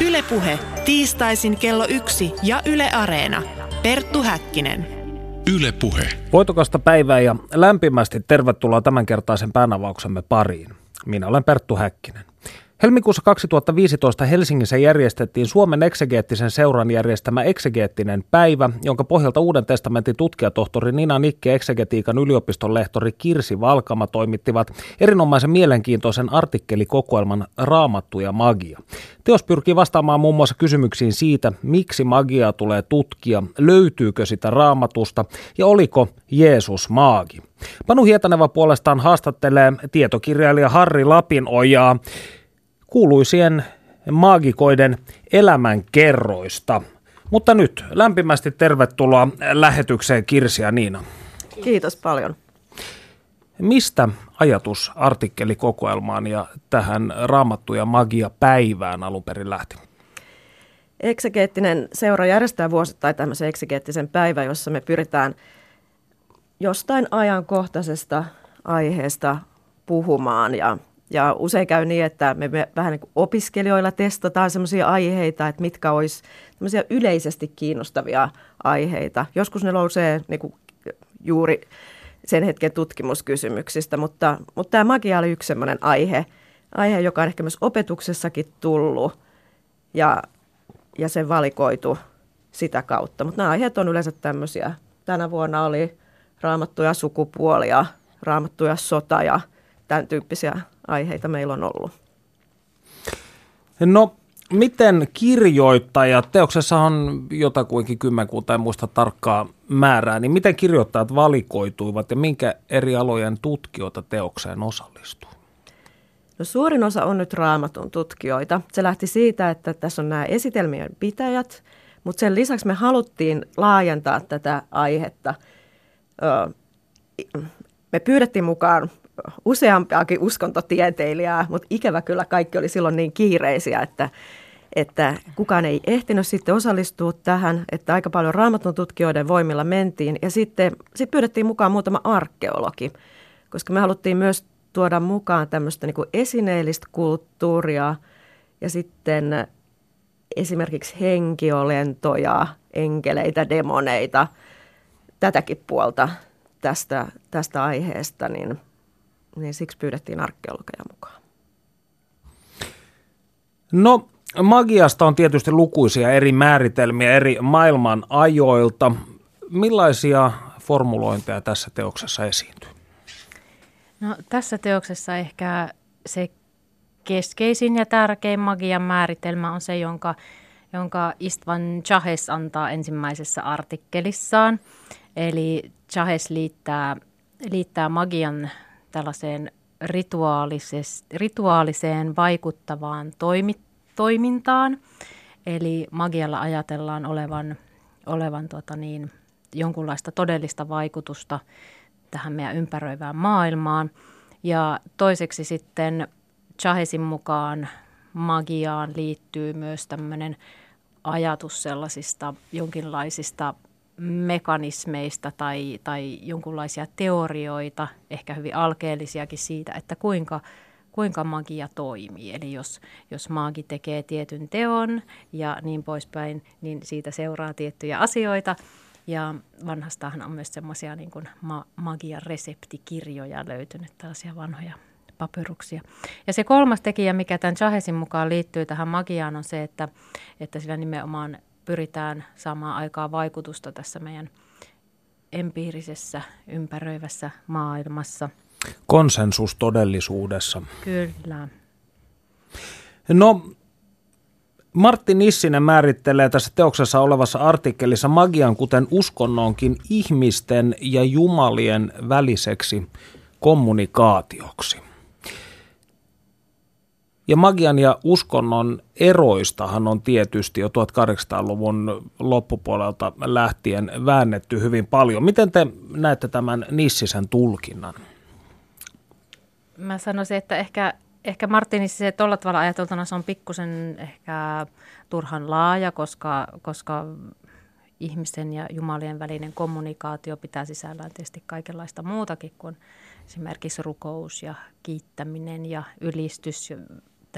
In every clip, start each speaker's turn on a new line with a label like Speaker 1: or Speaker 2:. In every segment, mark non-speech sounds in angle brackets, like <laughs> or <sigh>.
Speaker 1: Ylepuhe tiistaisin kello yksi ja Yle Areena. Perttu Häkkinen.
Speaker 2: Ylepuhe.
Speaker 3: Voitokasta päivää ja lämpimästi tervetuloa tämänkertaisen päänavauksemme pariin. Minä olen Perttu Häkkinen. Helmikuussa 2015 Helsingissä järjestettiin Suomen eksegeettisen seuran järjestämä eksegeettinen päivä, jonka pohjalta Uuden testamentin tutkijatohtori Nina Nikki eksegetiikan yliopiston lehtori Kirsi Valkama toimittivat erinomaisen mielenkiintoisen artikkelikokoelman Raamattu ja magia. Teos pyrkii vastaamaan muun muassa kysymyksiin siitä, miksi magiaa tulee tutkia, löytyykö sitä raamatusta ja oliko Jeesus maagi. Panu Hietaneva puolestaan haastattelee tietokirjailija Harri Lapinojaa kuuluisien maagikoiden elämänkerroista. Mutta nyt lämpimästi tervetuloa lähetykseen Kirsi ja Niina.
Speaker 4: Kiitos paljon.
Speaker 3: Mistä ajatus artikkelikokoelmaan ja tähän Raamattu ja magia päivään alun perin lähti?
Speaker 4: Eksegeettinen seura järjestää vuosittain tämmöisen eksegeettisen päivän, jossa me pyritään jostain ajankohtaisesta aiheesta puhumaan ja ja usein käy niin, että me, vähän niin kuin opiskelijoilla testataan sellaisia aiheita, että mitkä olisi yleisesti kiinnostavia aiheita. Joskus ne nousee niin kuin juuri sen hetken tutkimuskysymyksistä, mutta, mutta tämä magia oli yksi sellainen aihe, aihe, joka on ehkä myös opetuksessakin tullut ja, ja se valikoitu sitä kautta. Mutta nämä aiheet on yleensä tämmöisiä. Tänä vuonna oli raamattuja sukupuolia, raamattuja sota ja tämän tyyppisiä aiheita meillä on ollut.
Speaker 3: No, miten kirjoittajat, teoksessa on jotakuinkin kymmenkunta, en muista tarkkaa määrää, niin miten kirjoittajat valikoituivat ja minkä eri alojen tutkijoita teokseen osallistuu?
Speaker 4: No suurin osa on nyt raamatun tutkijoita. Se lähti siitä, että tässä on nämä esitelmien pitäjät, mutta sen lisäksi me haluttiin laajentaa tätä aihetta. Me pyydettiin mukaan useampiakin uskontotieteilijää, mutta ikävä kyllä kaikki oli silloin niin kiireisiä, että, että kukaan ei ehtinyt sitten osallistua tähän, että aika paljon raamatun tutkijoiden voimilla mentiin. Ja sitten sit pyydettiin mukaan muutama arkeologi, koska me haluttiin myös tuoda mukaan tämmöistä niin esineellistä kulttuuria ja sitten esimerkiksi henkiolentoja, enkeleitä, demoneita, tätäkin puolta tästä, tästä aiheesta, niin niin siksi pyydettiin arkeologeja mukaan.
Speaker 3: No, magiasta on tietysti lukuisia eri määritelmiä eri maailman ajoilta. Millaisia formulointeja tässä teoksessa esiintyy?
Speaker 5: No, tässä teoksessa ehkä se keskeisin ja tärkein magian määritelmä on se, jonka, jonka Istvan Chahes antaa ensimmäisessä artikkelissaan. Eli Chahes liittää, liittää magian tällaiseen rituaaliseen vaikuttavaan toimi, toimintaan. Eli magialla ajatellaan olevan, olevan tuota niin, jonkunlaista todellista vaikutusta tähän meidän ympäröivään maailmaan. Ja toiseksi sitten Chahesin mukaan magiaan liittyy myös tämmöinen ajatus sellaisista jonkinlaisista mekanismeista tai, tai jonkunlaisia teorioita, ehkä hyvin alkeellisiakin siitä, että kuinka, kuinka magia toimii. Eli jos, jos maagi tekee tietyn teon ja niin poispäin, niin siitä seuraa tiettyjä asioita. Ja vanhastahan on myös semmoisia niin kuin ma- reseptikirjoja löytynyt, tällaisia vanhoja papyruksia. Ja se kolmas tekijä, mikä tämän Chahesin mukaan liittyy tähän magiaan, on se, että, että sillä nimenomaan pyritään saamaan aikaa vaikutusta tässä meidän empiirisessä ympäröivässä maailmassa.
Speaker 3: Konsensus todellisuudessa.
Speaker 5: Kyllä.
Speaker 3: No, Martti Nissinen määrittelee tässä teoksessa olevassa artikkelissa magian, kuten uskonnonkin, ihmisten ja jumalien väliseksi kommunikaatioksi. Ja magian ja uskonnon eroistahan on tietysti jo 1800-luvun loppupuolelta lähtien väännetty hyvin paljon. Miten te näette tämän Nissisen tulkinnan?
Speaker 5: Mä sanoisin, että ehkä, ehkä Martinissa se tuolla tavalla ajateltuna se on pikkusen ehkä turhan laaja, koska, koska ihmisten ja jumalien välinen kommunikaatio pitää sisällään tietysti kaikenlaista muutakin kuin esimerkiksi rukous ja kiittäminen ja ylistys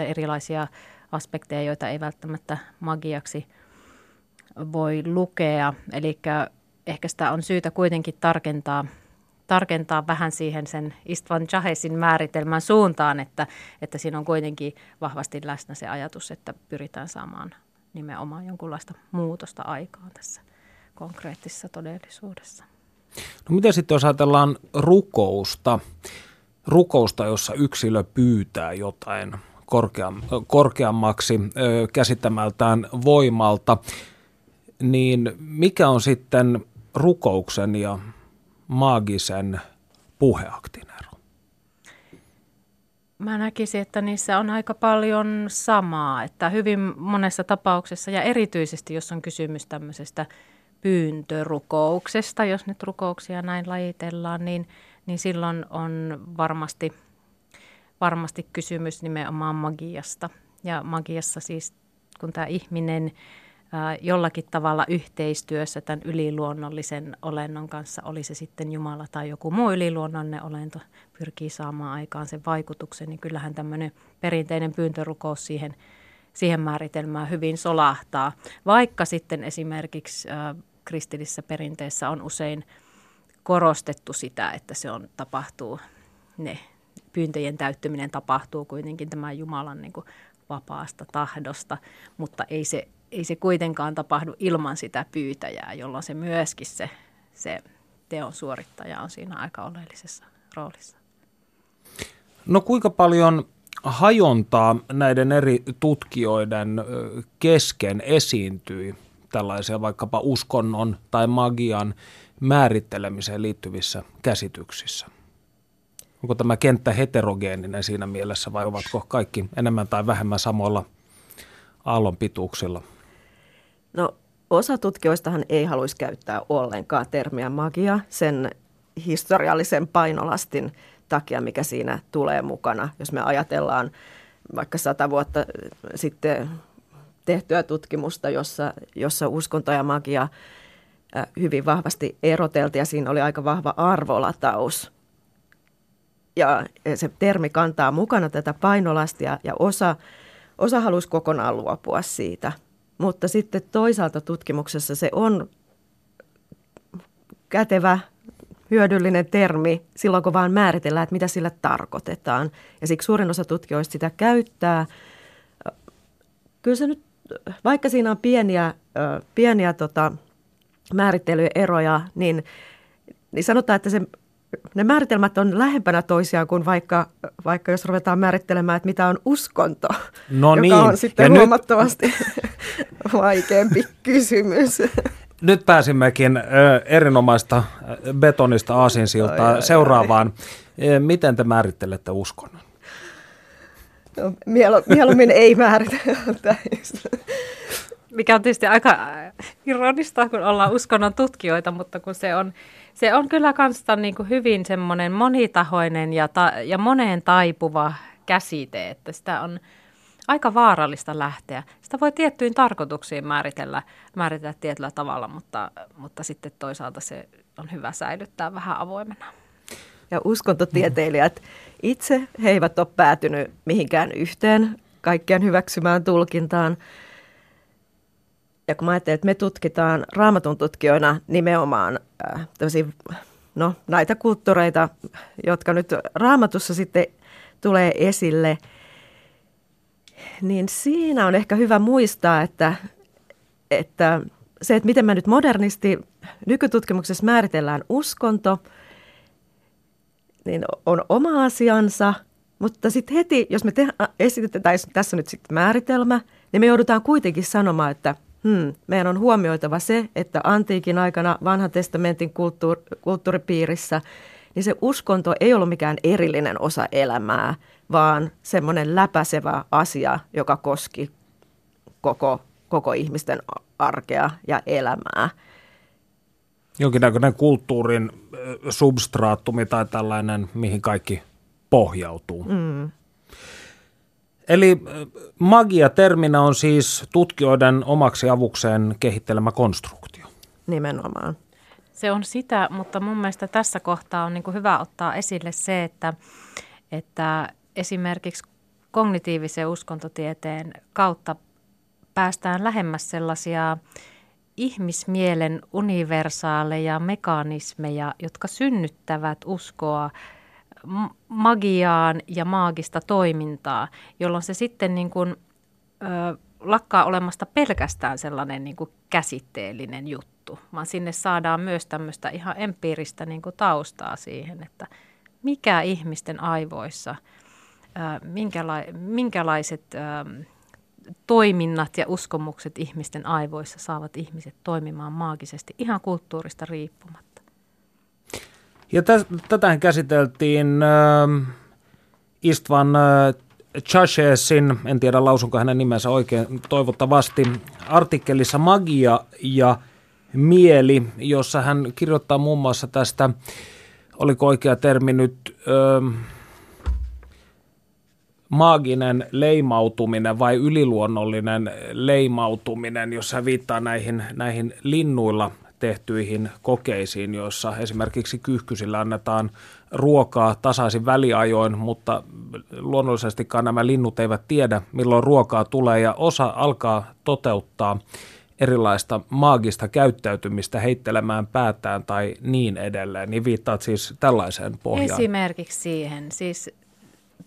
Speaker 5: erilaisia aspekteja, joita ei välttämättä magiaksi voi lukea. Eli ehkä sitä on syytä kuitenkin tarkentaa, tarkentaa vähän siihen sen Istvan Jahesin määritelmän suuntaan, että, että siinä on kuitenkin vahvasti läsnä se ajatus, että pyritään saamaan nimenomaan jonkunlaista muutosta aikaan tässä konkreettisessa todellisuudessa.
Speaker 3: No mitä sitten jos ajatellaan rukousta, rukousta, jossa yksilö pyytää jotain korkeammaksi käsittämältään voimalta, niin mikä on sitten rukouksen ja maagisen puheaktin ero?
Speaker 5: Mä näkisin, että niissä on aika paljon samaa, että hyvin monessa tapauksessa ja erityisesti jos on kysymys tämmöisestä pyyntörukouksesta, jos nyt rukouksia näin lajitellaan, niin, niin silloin on varmasti, varmasti kysymys nimenomaan magiasta. Ja magiassa siis, kun tämä ihminen jollakin tavalla yhteistyössä tämän yliluonnollisen olennon kanssa, oli se sitten Jumala tai joku muu yliluonnollinen olento, pyrkii saamaan aikaan sen vaikutuksen, niin kyllähän tämmöinen perinteinen pyyntörukous siihen, siihen määritelmään hyvin solahtaa. Vaikka sitten esimerkiksi kristillisessä perinteessä on usein korostettu sitä, että se on tapahtuu, ne pyyntöjen täyttyminen tapahtuu kuitenkin tämän Jumalan niin kuin vapaasta tahdosta, mutta ei se ei se kuitenkaan tapahdu ilman sitä pyytäjää, jolloin se myöskin se, se teon suorittaja on siinä aika oleellisessa roolissa.
Speaker 3: No kuinka paljon hajontaa näiden eri tutkijoiden kesken esiintyi tällaisia vaikkapa uskonnon tai magian määrittelemiseen liittyvissä käsityksissä? Onko tämä kenttä heterogeeninen siinä mielessä vai ovatko kaikki enemmän tai vähemmän samoilla aallon pituuksilla?
Speaker 4: No osa tutkijoistahan ei haluaisi käyttää ollenkaan termiä magia sen historiallisen painolastin takia, mikä siinä tulee mukana. Jos me ajatellaan vaikka sata vuotta sitten tehtyä tutkimusta, jossa, jossa uskonto ja magia hyvin vahvasti eroteltiin ja siinä oli aika vahva arvolataus. Ja se termi kantaa mukana tätä painolastia ja osa, osa halusi kokonaan luopua siitä – mutta sitten toisaalta tutkimuksessa se on kätevä, hyödyllinen termi silloin, kun vaan määritellään, että mitä sillä tarkoitetaan. Ja siksi suurin osa tutkijoista sitä käyttää. Kyllä se nyt, vaikka siinä on pieniä, pieniä tota, määrittelyeroja, niin, niin sanotaan, että se ne määritelmät on lähempänä toisiaan kuin vaikka, vaikka jos ruvetaan määrittelemään, että mitä on uskonto,
Speaker 3: no
Speaker 4: joka
Speaker 3: niin.
Speaker 4: on sitten ja huomattavasti nyt... <laughs> vaikeampi kysymys.
Speaker 3: Nyt pääsimmekin ö, erinomaista betonista aasinsiltaa seuraavaan. Miten te määrittelette uskonnon?
Speaker 4: No, mieluummin ei määritellä
Speaker 5: Mikä on tietysti aika ironista, kun ollaan uskonnon tutkijoita, mutta kun se on se on kyllä kanssa niin kuin hyvin semmoinen monitahoinen ja, ta- ja moneen taipuva käsite, että sitä on aika vaarallista lähteä. Sitä voi tiettyihin tarkoituksiin määritellä, määritellä tietyllä tavalla, mutta, mutta sitten toisaalta se on hyvä säilyttää vähän avoimena.
Speaker 4: Ja uskontotieteilijät itse, he eivät ole päätynyt mihinkään yhteen kaikkien hyväksymään tulkintaan, ja kun mä ajattelen, että me tutkitaan raamatun tutkijoina nimenomaan äh, no, näitä kulttuureita, jotka nyt raamatussa sitten tulee esille, niin siinä on ehkä hyvä muistaa, että, että se, että miten me nyt modernisti nykytutkimuksessa määritellään uskonto, niin on oma asiansa, mutta sitten heti, jos me te- esitetään tässä nyt sitten määritelmä, niin me joudutaan kuitenkin sanomaan, että – hmm, meidän on huomioitava se, että antiikin aikana vanhan testamentin kulttuur, kulttuuripiirissä niin se uskonto ei ollut mikään erillinen osa elämää, vaan semmoinen läpäisevä asia, joka koski koko, koko ihmisten arkea ja elämää.
Speaker 3: Jonkinnäköinen kulttuurin substraattumi tai tällainen, mihin kaikki pohjautuu. Mm. Eli magia-terminä on siis tutkijoiden omaksi avukseen kehittelemä konstruktio.
Speaker 4: Nimenomaan.
Speaker 5: Se on sitä, mutta mun mielestä tässä kohtaa on niin hyvä ottaa esille se, että, että esimerkiksi kognitiivisen uskontotieteen kautta päästään lähemmäs sellaisia ihmismielen universaaleja mekanismeja, jotka synnyttävät uskoa magiaan ja maagista toimintaa, jolloin se sitten niin kuin, ö, lakkaa olemasta pelkästään sellainen niin kuin käsitteellinen juttu, vaan sinne saadaan myös tämmöistä ihan empiiristä niin kuin taustaa siihen, että mikä ihmisten aivoissa, ö, minkäla- minkälaiset ö, toiminnat ja uskomukset ihmisten aivoissa saavat ihmiset toimimaan maagisesti ihan kulttuurista riippumatta.
Speaker 3: Ja tätähän käsiteltiin äh, Istvan äh, Chashesin, en tiedä lausunko hänen nimensä oikein toivottavasti, artikkelissa Magia ja mieli, jossa hän kirjoittaa muun muassa tästä, oliko oikea termi nyt, äh, maaginen leimautuminen vai yliluonnollinen leimautuminen, jos hän viittaa näihin, näihin linnuilla tehtyihin kokeisiin, joissa esimerkiksi kyyhkysillä annetaan ruokaa tasaisin väliajoin, mutta luonnollisestikaan nämä linnut eivät tiedä, milloin ruokaa tulee ja osa alkaa toteuttaa erilaista maagista käyttäytymistä heittelemään päätään tai niin edelleen, niin viittaat siis tällaiseen pohjaan.
Speaker 5: Esimerkiksi siihen, siis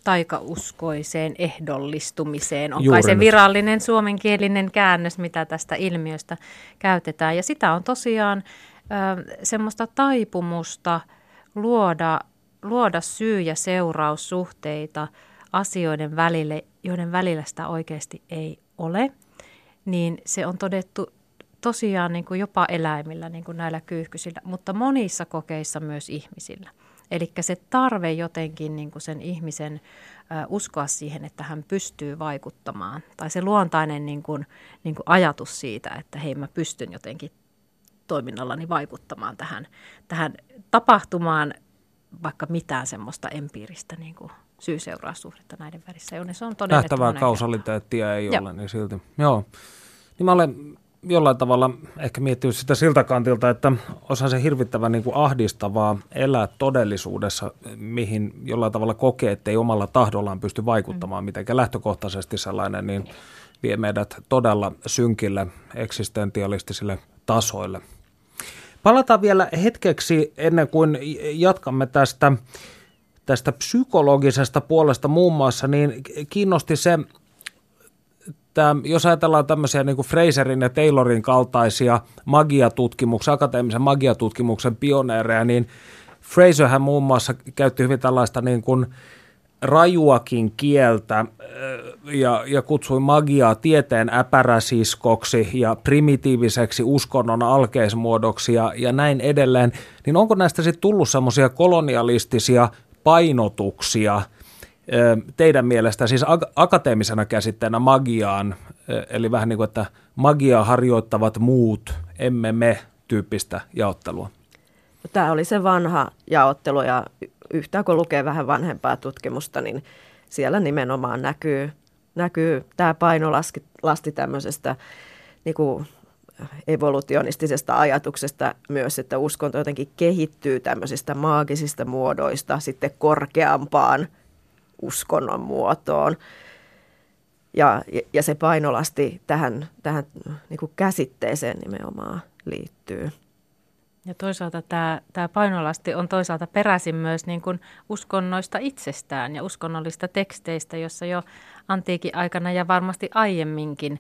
Speaker 5: taikauskoiseen ehdollistumiseen on Juuri kai se nyt. virallinen suomenkielinen käännös, mitä tästä ilmiöstä käytetään. Ja sitä on tosiaan ö, semmoista taipumusta luoda, luoda syy- ja seuraussuhteita asioiden välille, joiden välillä sitä oikeasti ei ole. Niin se on todettu tosiaan niin kuin jopa eläimillä, niin kuin näillä kyyhkysillä, mutta monissa kokeissa myös ihmisillä. Eli se tarve jotenkin niin kuin sen ihmisen uskoa siihen, että hän pystyy vaikuttamaan. Tai se luontainen niin kuin, niin kuin ajatus siitä, että hei mä pystyn jotenkin toiminnallani vaikuttamaan tähän, tähän tapahtumaan, vaikka mitään semmoista empiiristä niin kuin syy-seuraussuhdetta näiden välissä. Se on todennettu
Speaker 3: Nähtävää kausaliteettia ei Joo. ole, niin silti. Joo. Niin mä olen jollain tavalla ehkä miettinyt sitä siltä kantilta, että osa se hirvittävän niin kuin ahdistavaa elää todellisuudessa, mihin jollain tavalla kokee, että ei omalla tahdollaan pysty vaikuttamaan mm. mitenkään lähtökohtaisesti sellainen, niin vie meidät todella synkille eksistentialistisille tasoille. Palataan vielä hetkeksi ennen kuin jatkamme tästä, tästä psykologisesta puolesta muun muassa, niin kiinnosti se että jos ajatellaan tämmöisiä niin kuin Fraserin ja Taylorin kaltaisia magiatutkimuksen, akateemisen magiatutkimuksen pioneereja, niin Fraserhän muun muassa käytti hyvin tällaista niin kuin rajuakin kieltä ja, ja kutsui magiaa tieteen äpäräsiskoksi ja primitiiviseksi uskonnon alkeismuodoksi ja, ja näin edelleen, niin onko näistä sitten tullut semmoisia kolonialistisia painotuksia – teidän mielestä siis akateemisena käsitteenä magiaan, eli vähän niin kuin, että magiaa harjoittavat muut, emme me tyyppistä jaottelua?
Speaker 4: No, tämä oli se vanha jaottelu ja yhtään kun lukee vähän vanhempaa tutkimusta, niin siellä nimenomaan näkyy, näkyy tämä painolasti lasti tämmöisestä niin kuin evolutionistisesta ajatuksesta myös, että uskonto jotenkin kehittyy tämmöisistä maagisista muodoista sitten korkeampaan – uskonnon muotoon. Ja, ja se painolasti tähän, tähän niin kuin käsitteeseen nimenomaan liittyy.
Speaker 5: Ja toisaalta tämä, tämä painolasti on toisaalta peräisin myös niin kuin uskonnoista itsestään ja uskonnollista teksteistä, jossa jo antiikin aikana ja varmasti aiemminkin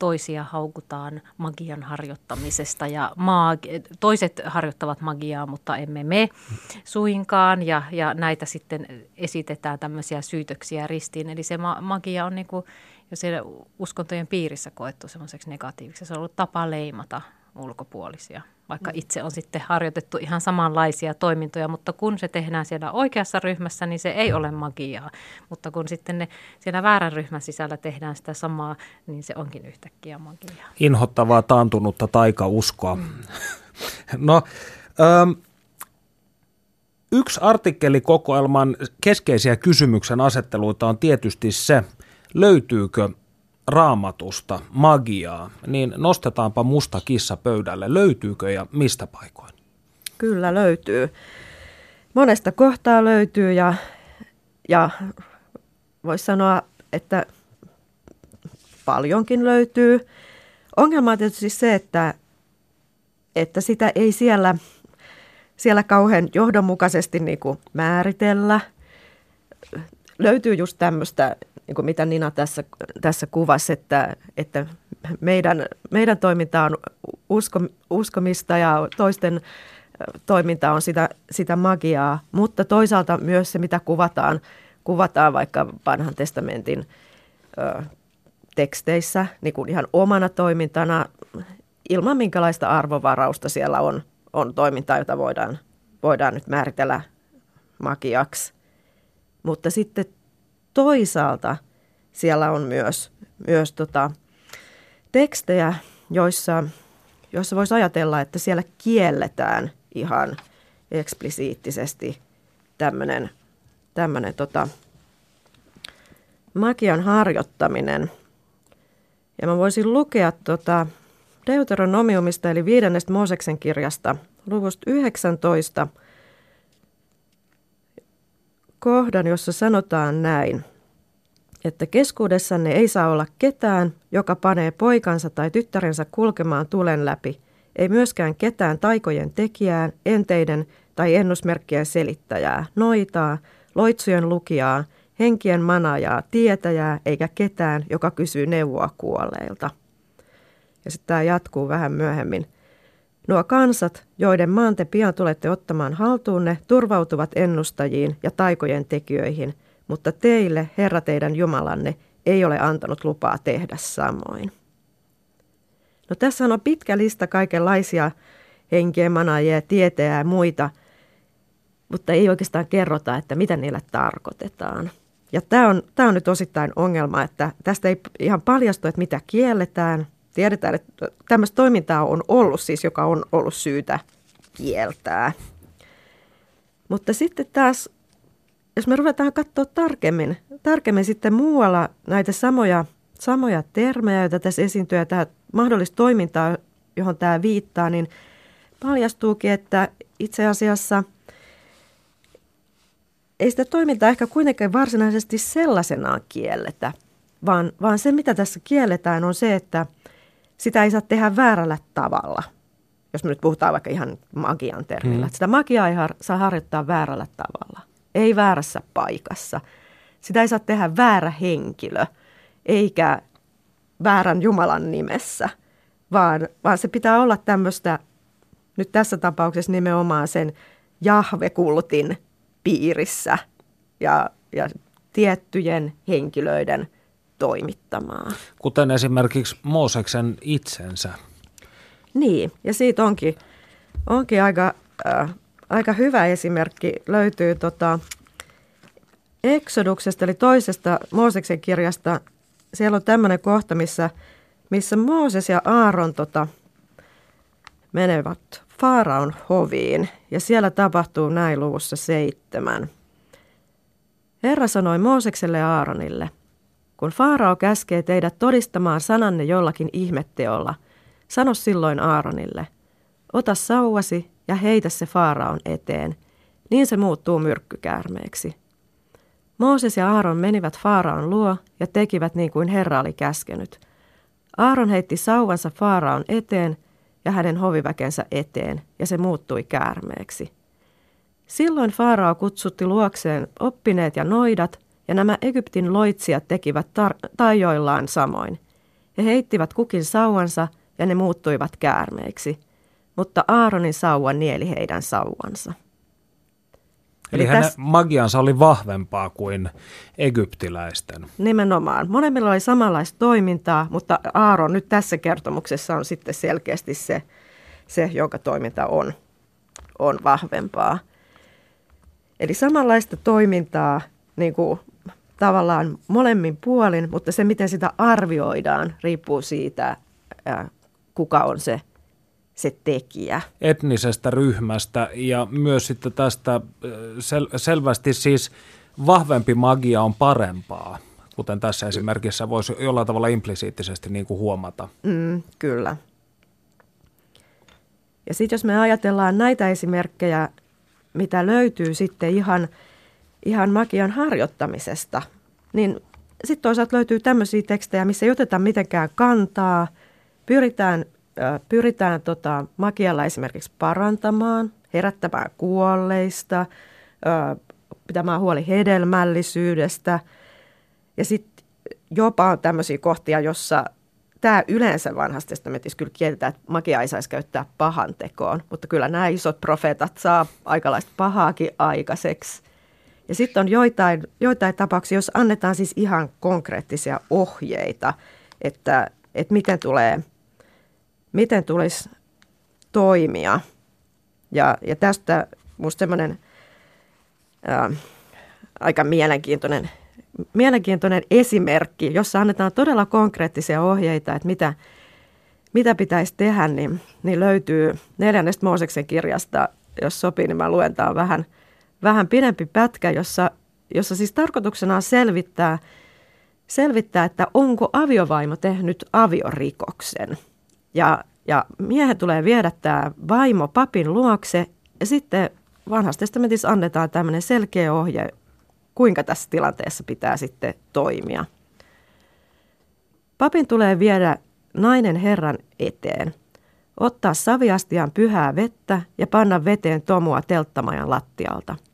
Speaker 5: toisia haukutaan magian harjoittamisesta ja maagi- toiset harjoittavat magiaa, mutta emme me suinkaan ja, ja näitä sitten esitetään tämmöisiä syytöksiä ristiin. Eli se ma- magia on niin kuin, jo siellä uskontojen piirissä koettu semmoiseksi negatiiviseksi. Se on ollut tapa leimata ulkopuolisia vaikka mm. itse on sitten harjoitettu ihan samanlaisia toimintoja, mutta kun se tehdään siellä oikeassa ryhmässä, niin se ei ole magiaa. Mutta kun sitten ne siellä väärän ryhmän sisällä tehdään sitä samaa, niin se onkin yhtäkkiä magiaa.
Speaker 3: Inhottavaa taantunutta taikauskoa. Mm. <laughs> no, ähm, yksi artikkelikokoelman keskeisiä kysymyksen asetteluita on tietysti se, löytyykö raamatusta magiaa, niin nostetaanpa musta kissa pöydälle. Löytyykö ja mistä paikoin?
Speaker 4: Kyllä löytyy. Monesta kohtaa löytyy ja, ja voisi sanoa, että paljonkin löytyy. Ongelma on tietysti se, että, että sitä ei siellä, siellä kauhean johdonmukaisesti niin kuin määritellä. Löytyy just tämmöistä, niin kuin mitä Nina tässä, tässä kuvasi, että, että meidän, meidän toiminta on usko, uskomista ja toisten toiminta on sitä, sitä magiaa, mutta toisaalta myös se, mitä kuvataan, kuvataan vaikka vanhan testamentin ö, teksteissä niin kuin ihan omana toimintana, ilman minkälaista arvovarausta siellä on, on toimintaa, jota voidaan, voidaan nyt määritellä magiaksi. Mutta sitten toisaalta siellä on myös, myös tota, tekstejä, joissa, joissa voisi ajatella, että siellä kielletään ihan eksplisiittisesti tämmöinen tämmönen, tota, magian harjoittaminen. Ja mä voisin lukea tota Deuteronomiumista eli viidennestä Mooseksen kirjasta luvusta 19 kohdan, jossa sanotaan näin – että keskuudessanne ei saa olla ketään, joka panee poikansa tai tyttärensä kulkemaan tulen läpi, ei myöskään ketään taikojen tekijää, enteiden tai ennusmerkkien selittäjää, noitaa, loitsujen lukijaa, henkien manajaa, tietäjää, eikä ketään, joka kysyy neuvoa kuolleilta. Ja sitten tämä jatkuu vähän myöhemmin. Nuo kansat, joiden maan te pian tulette ottamaan haltuunne, turvautuvat ennustajiin ja taikojen tekijöihin – mutta teille, Herra teidän Jumalanne, ei ole antanut lupaa tehdä samoin. No tässä on pitkä lista kaikenlaisia henkien manajia, tietejä ja muita, mutta ei oikeastaan kerrota, että mitä niillä tarkoitetaan. Ja tämä on, tämä on nyt osittain ongelma, että tästä ei ihan paljastu, että mitä kielletään. Tiedetään, että tämmöistä toimintaa on ollut siis, joka on ollut syytä kieltää. Mutta sitten taas jos me ruvetaan katsoa tarkemmin, tarkemmin sitten muualla näitä samoja, samoja termejä, joita tässä esiintyy ja tämä mahdollista toimintaa, johon tämä viittaa, niin paljastuukin, että itse asiassa ei sitä toimintaa ehkä kuitenkaan varsinaisesti sellaisenaan kielletä, vaan, vaan se, mitä tässä kielletään, on se, että sitä ei saa tehdä väärällä tavalla. Jos me nyt puhutaan vaikka ihan magian termillä. Hmm. Sitä magiaa ei har- saa harjoittaa väärällä tavalla ei väärässä paikassa. Sitä ei saa tehdä väärä henkilö, eikä väärän Jumalan nimessä, vaan, vaan se pitää olla tämmöistä, nyt tässä tapauksessa nimenomaan sen jahvekultin piirissä ja, ja tiettyjen henkilöiden toimittamaa.
Speaker 3: Kuten esimerkiksi Mooseksen itsensä.
Speaker 4: Niin, ja siitä onkin, onkin aika äh, aika hyvä esimerkki löytyy tota Exoduksesta, eli toisesta Mooseksen kirjasta. Siellä on tämmöinen kohta, missä, missä Mooses ja Aaron tota, menevät Faaraon hoviin, ja siellä tapahtuu näin luvussa seitsemän. Herra sanoi Moosekselle ja Aaronille, kun Faarao käskee teidät todistamaan sananne jollakin ihmetteolla, sano silloin Aaronille, ota sauvasi ja heitä se Faaraon eteen, niin se muuttuu myrkkykäärmeeksi. Mooses ja Aaron menivät Faaraon luo ja tekivät niin kuin Herra oli käskenyt. Aaron heitti sauvansa Faaraon eteen ja hänen hoviväkensä eteen, ja se muuttui käärmeeksi. Silloin Faarao kutsutti luokseen oppineet ja noidat, ja nämä Egyptin loitsijat tekivät tar- taijoillaan samoin. He heittivät kukin sauvansa, ja ne muuttuivat käärmeiksi – mutta Aaronin sauva nieli heidän sauvansa.
Speaker 3: Eli, Eli hänen täs... magiansa oli vahvempaa kuin egyptiläisten.
Speaker 4: Nimenomaan. Molemmilla oli samanlaista toimintaa, mutta Aaron nyt tässä kertomuksessa on sitten selkeästi se, se jonka toiminta on, on vahvempaa. Eli samanlaista toimintaa niin kuin tavallaan molemmin puolin, mutta se miten sitä arvioidaan riippuu siitä, kuka on se se tekijä.
Speaker 3: Etnisestä ryhmästä ja myös sitten tästä sel- selvästi siis vahvempi magia on parempaa, kuten tässä esimerkissä voisi jollain tavalla implisiittisesti niin kuin huomata.
Speaker 4: Mm, kyllä. Ja sitten jos me ajatellaan näitä esimerkkejä, mitä löytyy sitten ihan, ihan magian harjoittamisesta, niin sitten toisaalta löytyy tämmöisiä tekstejä, missä ei oteta mitenkään kantaa. Pyritään, pyritään tota, magialla esimerkiksi parantamaan, herättämään kuolleista, pitämään huoli hedelmällisyydestä. Ja sitten jopa on tämmöisiä kohtia, jossa tämä yleensä vanhassa testamentissa kyllä kielletään, että magia ei saisi käyttää pahan tekoon, mutta kyllä nämä isot profeetat saa aikalaista pahaakin aikaiseksi. Ja sitten on joitain, joitain tapauksia, jos annetaan siis ihan konkreettisia ohjeita, että, että miten, tulee, miten tulisi toimia. Ja, ja tästä minusta semmoinen aika mielenkiintoinen, mielenkiintoinen esimerkki, jossa annetaan todella konkreettisia ohjeita, että mitä, mitä pitäisi tehdä, niin, niin löytyy neljännestä Mooseksen kirjasta, jos sopii, niin mä luen vähän – vähän pidempi pätkä, jossa, jossa siis tarkoituksena on selvittää, selvittää, että onko aviovaimo tehnyt aviorikoksen. Ja, ja miehen tulee viedä tämä vaimo papin luokse ja sitten vanhassa testamentissa annetaan tämmöinen selkeä ohje, kuinka tässä tilanteessa pitää sitten toimia. Papin tulee viedä nainen Herran eteen, ottaa saviastian pyhää vettä ja panna veteen tomua telttamajan lattialta –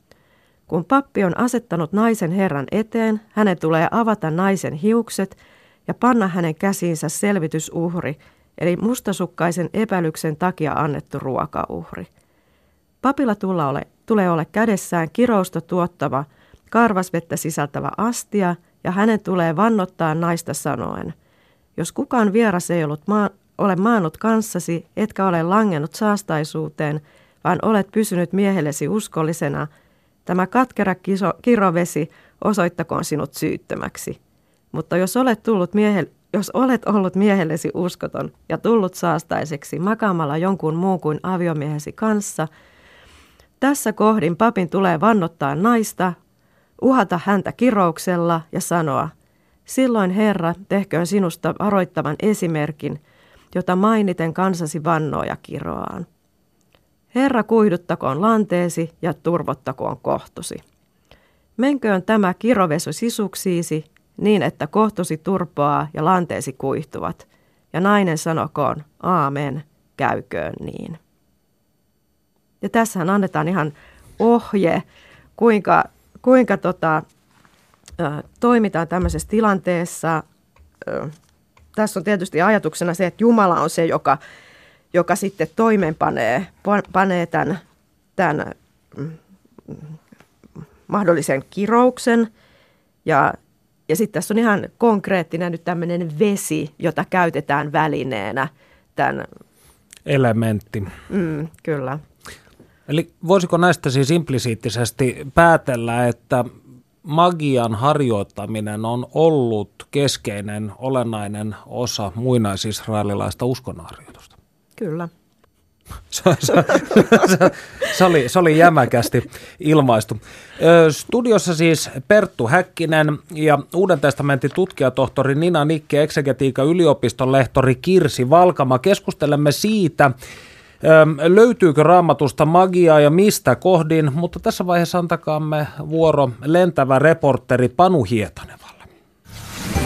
Speaker 4: kun pappi on asettanut naisen Herran eteen, hänen tulee avata naisen hiukset ja panna hänen käsiinsä selvitysuhri, eli mustasukkaisen epäilyksen takia annettu ruokauhri. Papilla tulla ole, tulee olla kädessään kirousta tuottava, karvasvettä sisältävä astia, ja hänen tulee vannottaa naista sanoen, jos kukaan vieras ei ollut maa, ole maannut kanssasi, etkä ole langennut saastaisuuteen, vaan olet pysynyt miehellesi uskollisena – Tämä katkera kiso, kirovesi osoittakoon sinut syyttömäksi. Mutta jos olet, tullut miehe, jos olet ollut miehellesi uskoton ja tullut saastaiseksi makaamalla jonkun muun kuin aviomiehesi kanssa, tässä kohdin papin tulee vannottaa naista, uhata häntä kirouksella ja sanoa, silloin Herra tehköön sinusta varoittavan esimerkin, jota mainiten kansasi vannoo ja kiroaan. Herra kuihduttakoon lanteesi ja turvottakoon kohtusi. Menköön tämä kirovesu sisuksiisi niin, että kohtusi turpoaa ja lanteesi kuihtuvat. Ja nainen sanokoon, aamen, käyköön niin. Ja tässähän annetaan ihan ohje, kuinka, kuinka tota, ö, toimitaan tämmöisessä tilanteessa. Ö, tässä on tietysti ajatuksena se, että Jumala on se, joka joka sitten toimeenpanee panee tämän, tämän mm, mahdollisen kirouksen. Ja, ja sitten tässä on ihan konkreettinen nyt tämmöinen vesi, jota käytetään välineenä tämän...
Speaker 3: Elementti.
Speaker 4: Mm, kyllä.
Speaker 3: Eli voisiko näistä siis implisiittisesti päätellä, että magian harjoittaminen on ollut keskeinen, olennainen osa muinaisisraelilaista uskonnonharjoitusta?
Speaker 4: Kyllä. <laughs>
Speaker 3: Se, se, se, se, oli, se oli jämäkästi ilmaistu. Studiossa siis Perttu Häkkinen ja Uuden testamentin tutkijatohtori Nina Nikke, eksegetiikan yliopiston lehtori Kirsi Valkama. Keskustelemme siitä, löytyykö raamatusta magiaa ja mistä kohdin, mutta tässä vaiheessa antakaamme vuoro lentävä reporteri Panu Hietanevalle.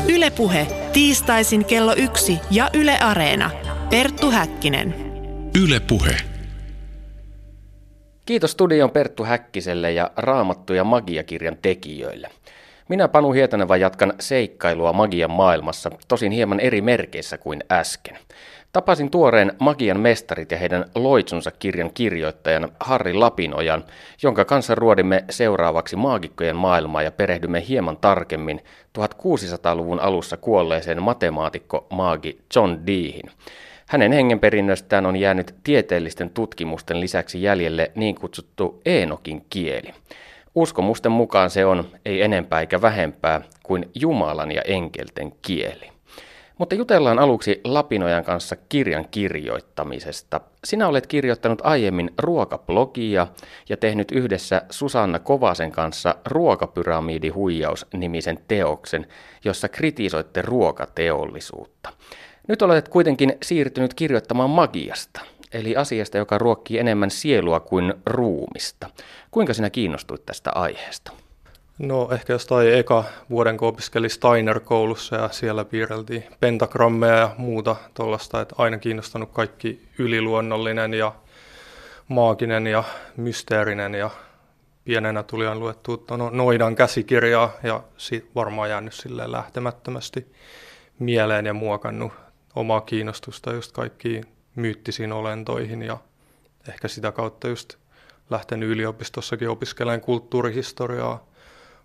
Speaker 1: Ylepuhe tiistaisin kello yksi ja Yle Areena. Perttu Häkkinen.
Speaker 2: Yle Puhe.
Speaker 6: Kiitos studion Perttu Häkkiselle ja Raamattu ja magiakirjan tekijöille. Minä Panu Hietaneva jatkan seikkailua magian maailmassa, tosin hieman eri merkeissä kuin äsken. Tapasin tuoreen Magian mestarit ja heidän loitsunsa kirjan kirjoittajan Harri Lapinojan, jonka kanssa ruodimme seuraavaksi maagikkojen maailmaa ja perehdymme hieman tarkemmin 1600-luvun alussa kuolleeseen matemaatikko maagi John Deehin. Hänen hengenperinnöstään on jäänyt tieteellisten tutkimusten lisäksi jäljelle niin kutsuttu Eenokin kieli. Uskomusten mukaan se on, ei enempää eikä vähempää, kuin Jumalan ja enkelten kieli. Mutta jutellaan aluksi Lapinojan kanssa kirjan kirjoittamisesta. Sinä olet kirjoittanut aiemmin ruokablogia ja tehnyt yhdessä Susanna Kovasen kanssa Ruokapyramiidi-huijaus-nimisen teoksen, jossa kritisoitte ruokateollisuutta. Nyt olet kuitenkin siirtynyt kirjoittamaan magiasta, eli asiasta, joka ruokkii enemmän sielua kuin ruumista. Kuinka sinä kiinnostuit tästä aiheesta?
Speaker 2: No ehkä jostain eka vuoden, kun opiskeli Steiner-koulussa ja siellä piirreltiin pentagrammeja ja muuta tuollaista, että aina kiinnostanut kaikki yliluonnollinen ja maaginen ja mysteerinen ja pienenä tuli aina luettu no, Noidan käsikirjaa ja sit varmaan jäänyt silleen lähtemättömästi mieleen ja muokannut omaa kiinnostusta just kaikkiin myyttisiin olentoihin ja ehkä sitä kautta just lähtenyt yliopistossakin opiskelemaan kulttuurihistoriaa,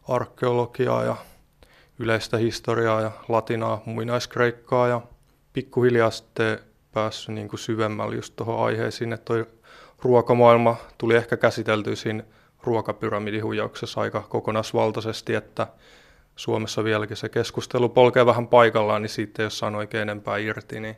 Speaker 2: arkeologiaa ja yleistä historiaa ja latinaa, muinaiskreikkaa ja pikkuhiljaa sitten päässyt niin kuin syvemmälle just tuohon aiheisiin, että toi ruokamaailma tuli ehkä käsitelty siinä ruokapyramidihuijauksessa aika kokonaisvaltaisesti, että Suomessa vieläkin se keskustelu polkee vähän paikallaan, niin siitä ei ole saanut oikein enempää irti, niin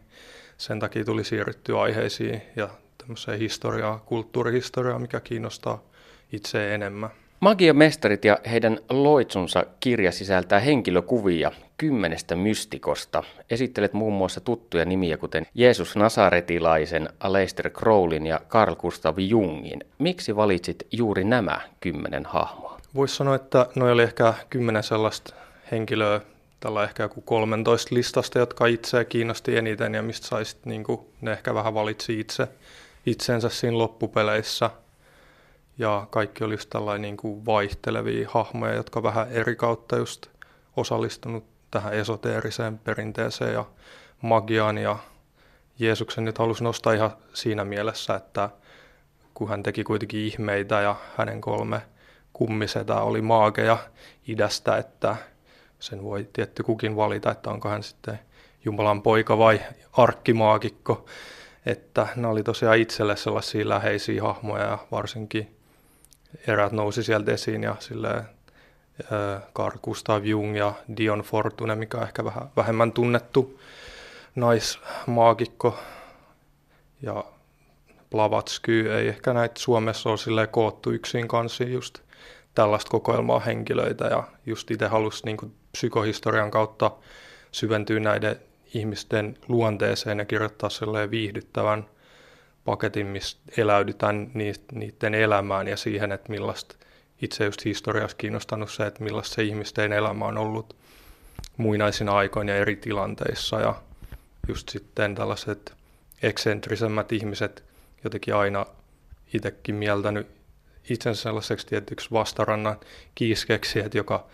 Speaker 2: sen takia tuli siirryttyä aiheisiin ja tämmöiseen historiaa, kulttuurihistoriaa, mikä kiinnostaa itse enemmän.
Speaker 6: Magian mestarit ja heidän loitsunsa kirja sisältää henkilökuvia kymmenestä mystikosta. Esittelet muun muassa tuttuja nimiä, kuten Jeesus Nasaretilaisen, Aleister Crowlin ja Carl Gustav Jungin. Miksi valitsit juuri nämä kymmenen hahmoa?
Speaker 2: Voisi sanoa, että noin oli ehkä kymmenen sellaista henkilöä, tällä ehkä joku 13 listasta, jotka itseä kiinnosti eniten ja mistä saisit, niin kuin, ne ehkä vähän valitsi itse itsensä siinä loppupeleissä. Ja kaikki oli just tällainen niin kuin vaihtelevia hahmoja, jotka vähän eri kautta just osallistunut tähän esoteeriseen perinteeseen ja magiaan. Ja Jeesuksen nyt halusi nostaa ihan siinä mielessä, että kun hän teki kuitenkin ihmeitä ja hänen kolme kummisetä oli maageja idästä, että sen voi tietty kukin valita, että onko hän sitten Jumalan poika vai arkkimaagikko. Että ne oli tosiaan itselle sellaisia läheisiä hahmoja ja varsinkin erät nousi sieltä esiin ja silleen Carl Gustav Jung ja Dion Fortune, mikä on ehkä vähän vähemmän tunnettu naismaagikko. Ja Blavatsky ei ehkä näitä Suomessa ole silleen koottu yksin kanssa just tällaista kokoelmaa henkilöitä ja just itse halusi niin psykohistorian kautta syventyä näiden ihmisten luonteeseen ja kirjoittaa viihdyttävän paketin, missä eläydytään niiden elämään ja siihen, että millaista itse just historiassa kiinnostanut se, että millaista se ihmisten elämä on ollut muinaisina aikoina ja eri tilanteissa ja just sitten tällaiset eksentrisemmät ihmiset jotenkin aina itsekin mieltänyt itsensä sellaiseksi tietyksi vastarannan kiiskeksi, että joka,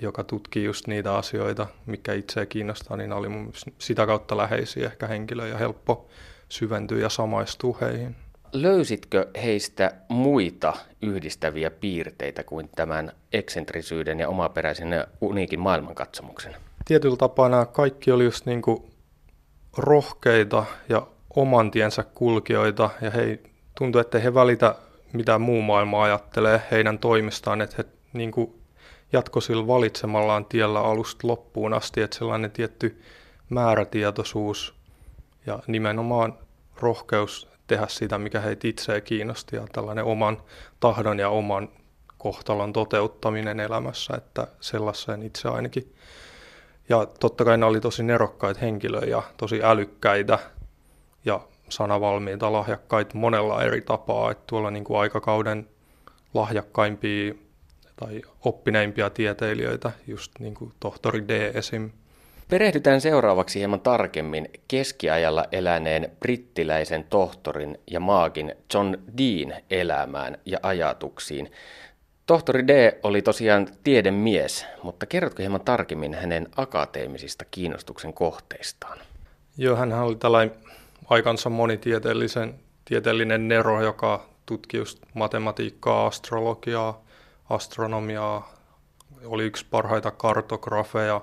Speaker 2: joka tutkii just niitä asioita, mikä itseä kiinnostaa, niin oli mun sitä kautta läheisiä ehkä henkilöjä ja helppo syventyä ja samaistua heihin.
Speaker 6: Löysitkö heistä muita yhdistäviä piirteitä kuin tämän eksentrisyyden ja omaperäisen ja uniikin maailmankatsomuksen?
Speaker 2: Tietyllä tapaa nämä kaikki oli just niin kuin rohkeita ja oman tiensä kulkijoita ja he tuntui, että he välitä mitä muu maailma ajattelee heidän toimistaan, että he niin kuin jatko sillä valitsemallaan tiellä alusta loppuun asti, että sellainen tietty määrätietoisuus ja nimenomaan rohkeus tehdä sitä, mikä heitä itseä kiinnosti ja tällainen oman tahdon ja oman kohtalon toteuttaminen elämässä, että sellaiseen itse ainakin. Ja totta kai ne oli tosi nerokkaita henkilöjä ja tosi älykkäitä ja sanavalmiita lahjakkaita monella eri tapaa, että tuolla niin kuin aikakauden lahjakkaimpia tai oppineimpia tieteilijöitä, just niin kuin tohtori D esim.
Speaker 6: Perehdytään seuraavaksi hieman tarkemmin keskiajalla eläneen brittiläisen tohtorin ja maagin John Dean elämään ja ajatuksiin. Tohtori D oli tosiaan tiedemies, mutta kerrotko hieman tarkemmin hänen akateemisista kiinnostuksen kohteistaan?
Speaker 2: Joo, hän oli tällainen aikansa monitieteellisen tieteellinen nero, joka tutki just matematiikkaa, astrologiaa, astronomiaa, oli yksi parhaita kartografeja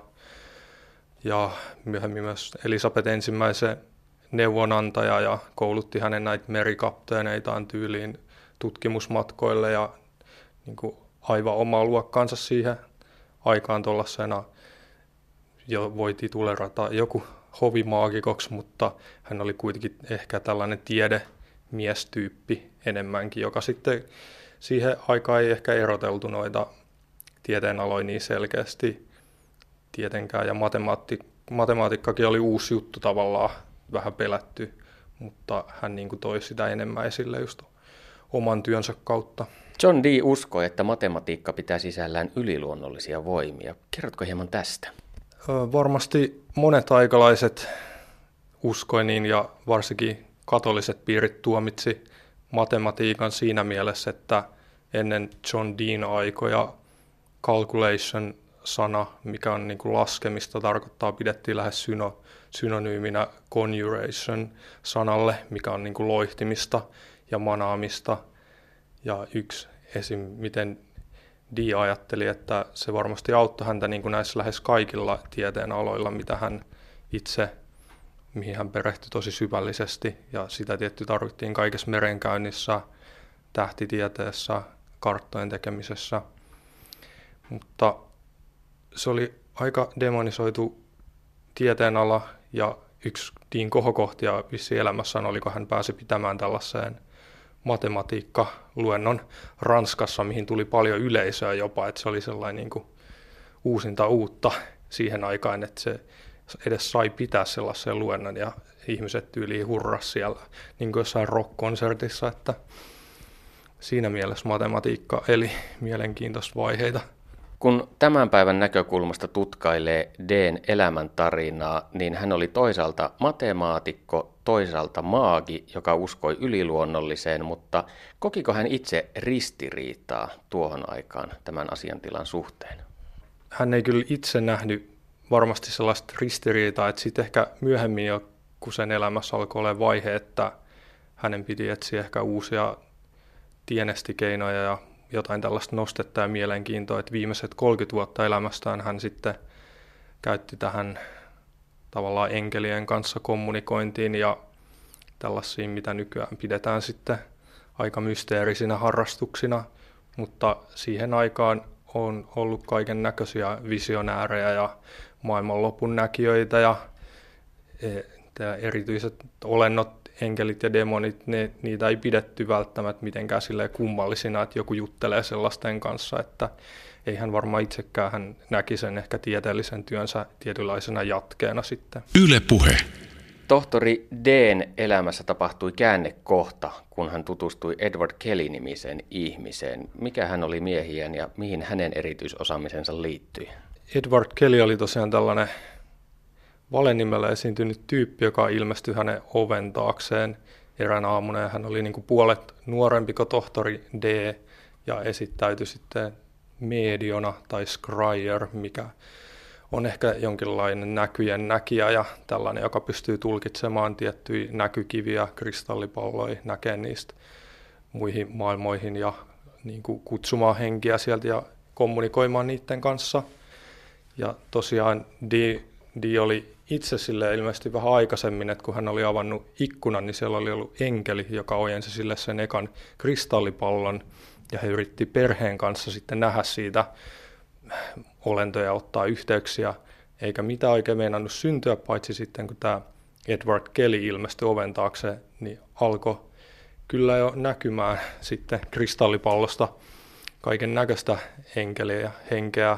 Speaker 2: ja myöhemmin myös Elisabeth ensimmäisen neuvonantaja ja koulutti hänen näitä merikapteeneitaan tyyliin tutkimusmatkoille ja niin kuin aivan omaa luokkaansa siihen aikaan tuollaisena. Jo voi titulerata joku hovimaagikoksi, mutta hän oli kuitenkin ehkä tällainen tiedemiestyyppi enemmänkin, joka sitten siihen aikaan ei ehkä eroteltu noita tieteenaloja niin selkeästi tietenkään, ja matemaatti, matematiikkakin oli uusi juttu tavallaan, vähän pelätty, mutta hän niin kuin toi sitä enemmän esille just oman työnsä kautta.
Speaker 6: John Dee uskoi, että matematiikka pitää sisällään yliluonnollisia voimia. Kerrotko hieman tästä?
Speaker 2: Varmasti monet aikalaiset uskoi niin ja varsinkin katoliset piirit tuomitsi matematiikan siinä mielessä, että ennen John Dean aikoja calculation sana, mikä on niin kuin laskemista, tarkoittaa, pidettiin lähes syno, synonyyminä conjuration sanalle, mikä on niin kuin loihtimista ja manaamista. Ja yksi esim. miten Di ajatteli, että se varmasti auttoi häntä niin kuin näissä lähes kaikilla tieteen aloilla, mitä hän itse, mihin hän perehtyi tosi syvällisesti. Ja sitä tietty tarvittiin kaikessa merenkäynnissä, tähtitieteessä, karttojen tekemisessä. Mutta se oli aika demonisoitu tieteenala ja yksi Dean kohokohtia vissi elämässään oli, kun hän pääsi pitämään tällaiseen matematiikka-luennon Ranskassa, mihin tuli paljon yleisöä jopa, että se oli sellainen niin kuin uusinta uutta siihen aikaan, että se edes sai pitää sellaisen luennon ja ihmiset tyyli hurras siellä niin kuin jossain rock-konsertissa, että siinä mielessä matematiikka eli mielenkiintoista vaiheita.
Speaker 6: Kun tämän päivän näkökulmasta tutkailee Deen elämäntarinaa, niin hän oli toisaalta matemaatikko, toisaalta maagi, joka uskoi yliluonnolliseen, mutta kokiko hän itse ristiriitaa tuohon aikaan tämän asiantilan suhteen?
Speaker 2: Hän ei kyllä itse nähnyt varmasti sellaista ristiriitaa, että sitten ehkä myöhemmin jo, kun sen elämässä alkoi olla vaihe, että hänen piti etsiä ehkä uusia tienestikeinoja ja jotain tällaista nostetta ja mielenkiintoa, että viimeiset 30 vuotta elämästään hän sitten käytti tähän tavallaan enkelien kanssa kommunikointiin ja tällaisiin, mitä nykyään pidetään sitten aika mysteerisinä harrastuksina, mutta siihen aikaan on ollut kaiken näköisiä visionäärejä ja maailmanlopun näkijöitä ja e, erityiset olennot enkelit ja demonit, ne, niitä ei pidetty välttämättä mitenkään silleen kummallisina, että joku juttelee sellaisten kanssa, että ei hän varmaan itsekään hän näki sen ehkä tieteellisen työnsä tietynlaisena jatkeena sitten.
Speaker 6: Yle puhe. Tohtori Deen elämässä tapahtui käännekohta, kun hän tutustui Edward Kelly-nimiseen ihmiseen. Mikä hän oli miehien ja mihin hänen erityisosaamisensa liittyi?
Speaker 2: Edward Kelly oli tosiaan tällainen valenimellä esiintynyt tyyppi, joka ilmestyi hänen oven taakseen erään aamuna ja hän oli niin kuin puolet nuorempi kuin tohtori D ja esittäytyi sitten mediona tai scryer, mikä on ehkä jonkinlainen näkyjen näkijä ja tällainen, joka pystyy tulkitsemaan tiettyjä näkykiviä, kristallipalloja, näkee niistä muihin maailmoihin ja niin kuin kutsumaan henkiä sieltä ja kommunikoimaan niiden kanssa. Ja tosiaan Di, Di oli itse sille ilmeisesti vähän aikaisemmin, että kun hän oli avannut ikkunan, niin siellä oli ollut enkeli, joka ojensi sille sen ekan kristallipallon, ja he yritti perheen kanssa sitten nähdä siitä olentoja, ottaa yhteyksiä, eikä mitään oikein meinannut syntyä, paitsi sitten kun tämä Edward Kelly ilmestyi oven taakse, niin alkoi kyllä jo näkymään sitten kristallipallosta kaiken näköistä enkeliä ja henkeä,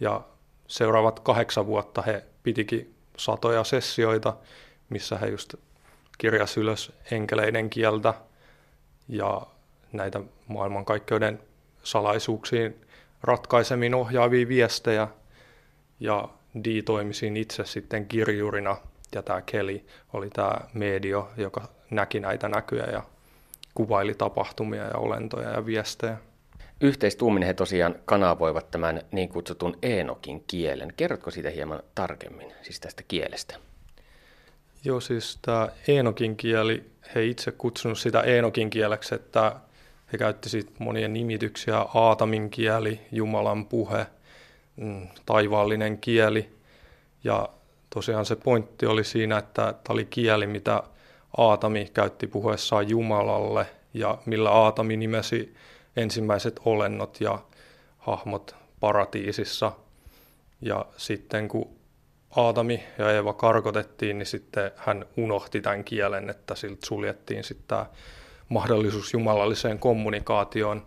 Speaker 2: ja seuraavat kahdeksan vuotta he pitikin satoja sessioita, missä he just kirjas ylös enkeleiden kieltä ja näitä maailmankaikkeuden salaisuuksiin ratkaisemiin ohjaavia viestejä. Ja Dee toimi siinä itse sitten kirjurina ja tämä Kelly oli tämä medio, joka näki näitä näkyjä ja kuvaili tapahtumia ja olentoja ja viestejä.
Speaker 6: Yhteistuuminen he tosiaan kanavoivat tämän niin kutsutun Eenokin kielen. Kerrotko siitä hieman tarkemmin, siis tästä kielestä?
Speaker 2: Joo, siis tämä Eenokin kieli, he itse kutsunut sitä Eenokin kieleksi, että he käytti siitä monia nimityksiä, Aatamin kieli, Jumalan puhe, mm, taivaallinen kieli. Ja tosiaan se pointti oli siinä, että tämä oli kieli, mitä Aatami käytti puheessaan Jumalalle ja millä Aatami nimesi ensimmäiset olennot ja hahmot paratiisissa. Ja sitten kun Aatami ja Eeva karkotettiin, niin sitten hän unohti tämän kielen, että siltä suljettiin sitten tämä mahdollisuus jumalalliseen kommunikaatioon.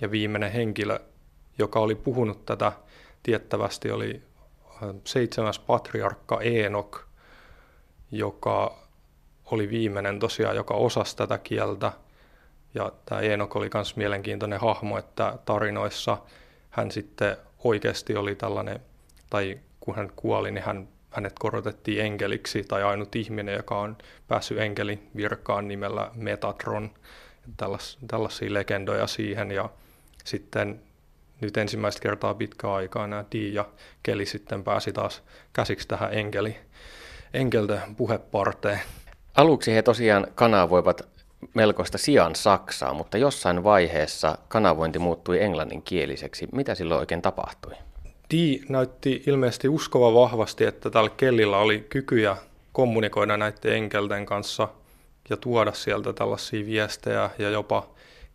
Speaker 2: Ja viimeinen henkilö, joka oli puhunut tätä tiettävästi, oli äh, seitsemäs patriarkka Eenok, joka oli viimeinen tosiaan, joka osasi tätä kieltä – Ja tämä Eenok oli myös mielenkiintoinen hahmo, että tarinoissa hän sitten oikeasti oli tällainen, tai kun hän kuoli, niin hän, hänet korotettiin enkeliksi, tai ainut ihminen, joka on päässyt enkelin virkaan nimellä Metatron. Tällas, tällaisia legendoja siihen, ja sitten nyt ensimmäistä kertaa pitkä aikaa nämä Di ja Keli sitten pääsi taas käsiksi tähän enkeli, enkelten puheparteen.
Speaker 6: Aluksi he tosiaan kanavoivat melkoista sijaan Saksaa, mutta jossain vaiheessa kanavointi muuttui englanninkieliseksi. Mitä silloin oikein tapahtui?
Speaker 2: Di näytti ilmeisesti uskova vahvasti, että tällä Kellillä oli kykyjä kommunikoida näiden enkelten kanssa ja tuoda sieltä tällaisia viestejä ja jopa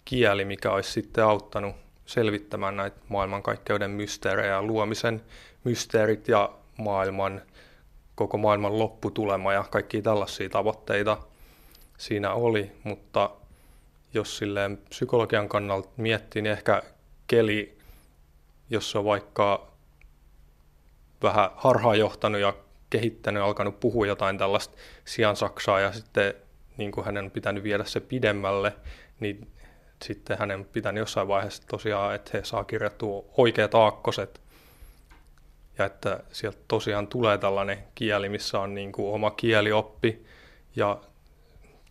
Speaker 2: kieli, mikä olisi sitten auttanut selvittämään näitä maailmankaikkeuden mysteerejä luomisen mysteerit ja maailman, koko maailman lopputulema ja kaikki tällaisia tavoitteita siinä oli, mutta jos silleen psykologian kannalta miettii, niin ehkä keli, jos on vaikka vähän harhaanjohtanut ja kehittänyt, alkanut puhua jotain tällaista sian saksaa ja sitten niin kuin hänen on pitänyt viedä se pidemmälle, niin sitten hänen pitänyt jossain vaiheessa tosiaan, että he saa kirjattua oikeat aakkoset. Ja että sieltä tosiaan tulee tällainen kieli, missä on niin kuin oma kielioppi ja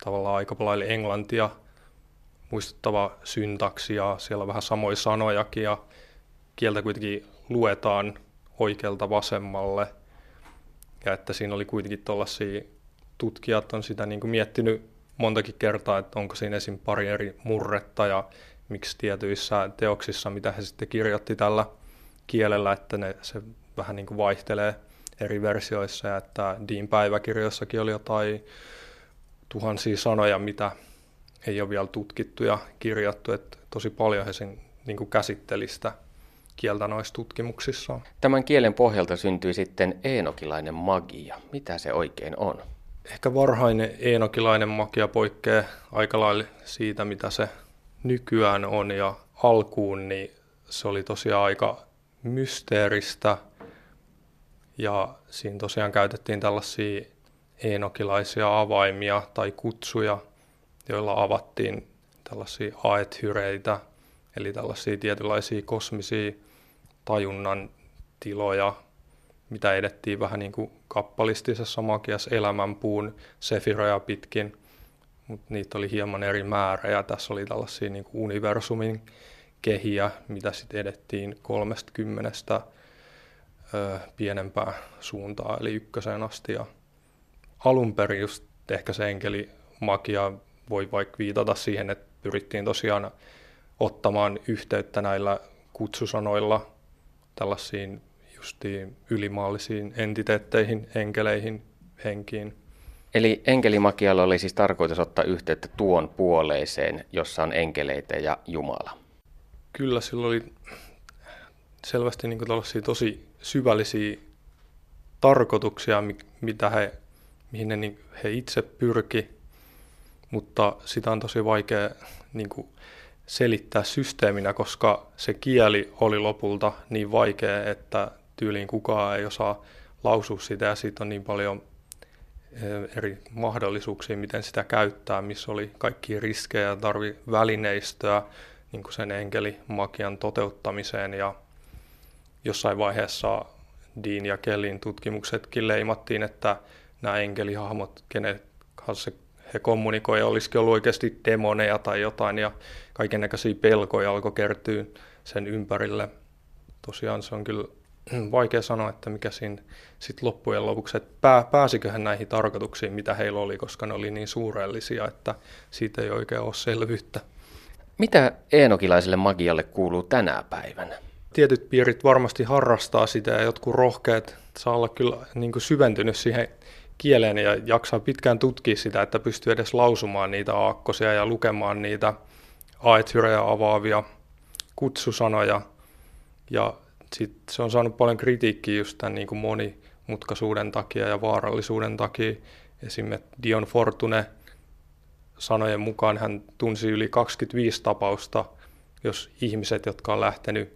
Speaker 2: tavallaan aika lailla englantia muistuttava syntaksi ja siellä on vähän samoja sanojakin ja kieltä kuitenkin luetaan oikealta vasemmalle ja että siinä oli kuitenkin tuollaisia tutkijat on sitä niin kuin miettinyt montakin kertaa, että onko siinä esim. pari eri murretta ja miksi tietyissä teoksissa, mitä he sitten kirjoitti tällä kielellä, että ne, se vähän niin kuin vaihtelee eri versioissa ja että Dean päiväkirjoissakin oli jotain tuhansia sanoja, mitä ei ole vielä tutkittu ja kirjattu, että tosi paljon he sen niin kuin käsitteli sitä kieltä noissa tutkimuksissa.
Speaker 6: Tämän kielen pohjalta syntyi sitten eenokilainen magia. Mitä se oikein on?
Speaker 2: Ehkä varhainen eenokilainen magia poikkeaa aika lailla siitä, mitä se nykyään on ja alkuun, niin se oli tosiaan aika mysteeristä ja siinä tosiaan käytettiin tällaisia eenokilaisia avaimia tai kutsuja, joilla avattiin tällaisia aethyreitä, eli tällaisia tietynlaisia kosmisia tajunnan tiloja, mitä edettiin vähän niin kuin kappalistisessa magiassa elämänpuun sefiroja pitkin, mutta niitä oli hieman eri määrä ja tässä oli tällaisia niin kuin universumin kehiä, mitä sitten edettiin kolmesta kymmenestä pienempää suuntaa, eli ykköseen asti. Ja alun perin just ehkä se enkelimagia voi vaikka viitata siihen, että pyrittiin tosiaan ottamaan yhteyttä näillä kutsusanoilla tällaisiin justiin ylimaallisiin entiteetteihin, enkeleihin, henkiin.
Speaker 6: Eli enkelimakialla oli siis tarkoitus ottaa yhteyttä tuon puoleiseen, jossa on enkeleitä ja Jumala.
Speaker 2: Kyllä, sillä oli selvästi niin tosi syvällisiä tarkoituksia, mitä he, mihin ne, niin he itse pyrki, mutta sitä on tosi vaikea niin kuin selittää systeeminä, koska se kieli oli lopulta niin vaikea, että tyyliin kukaan ei osaa lausua sitä ja siitä on niin paljon eh, eri mahdollisuuksia, miten sitä käyttää, missä oli kaikki riskejä tarvi välineistöä niin kuin sen enkelimakian toteuttamiseen ja jossain vaiheessa Dean ja Kellin tutkimuksetkin leimattiin, että nämä enkelihahmot, kenet kanssa he kommunikoivat, olisikin ollut oikeasti demoneja tai jotain ja kaiken näköisiä pelkoja alkoi kertyä sen ympärille. Tosiaan se on kyllä <clears throat> vaikea sanoa, että mikä siinä sitten loppujen lopuksi, että pää, pääsiköhän näihin tarkoituksiin, mitä heillä oli, koska ne oli niin suurellisia, että siitä ei oikein ole selvyyttä.
Speaker 6: Mitä eenokilaiselle magialle kuuluu tänä päivänä?
Speaker 2: Tietyt piirit varmasti harrastaa sitä ja jotkut rohkeat saa olla kyllä niin kuin syventynyt siihen kieleen ja jaksaa pitkään tutkia sitä, että pystyy edes lausumaan niitä aakkosia ja lukemaan niitä aethyrejä avaavia kutsusanoja. Ja sit se on saanut paljon kritiikkiä just tämän niin kuin monimutkaisuuden takia ja vaarallisuuden takia. Esimerkiksi Dion Fortune sanojen mukaan hän tunsi yli 25 tapausta, jos ihmiset, jotka on lähtenyt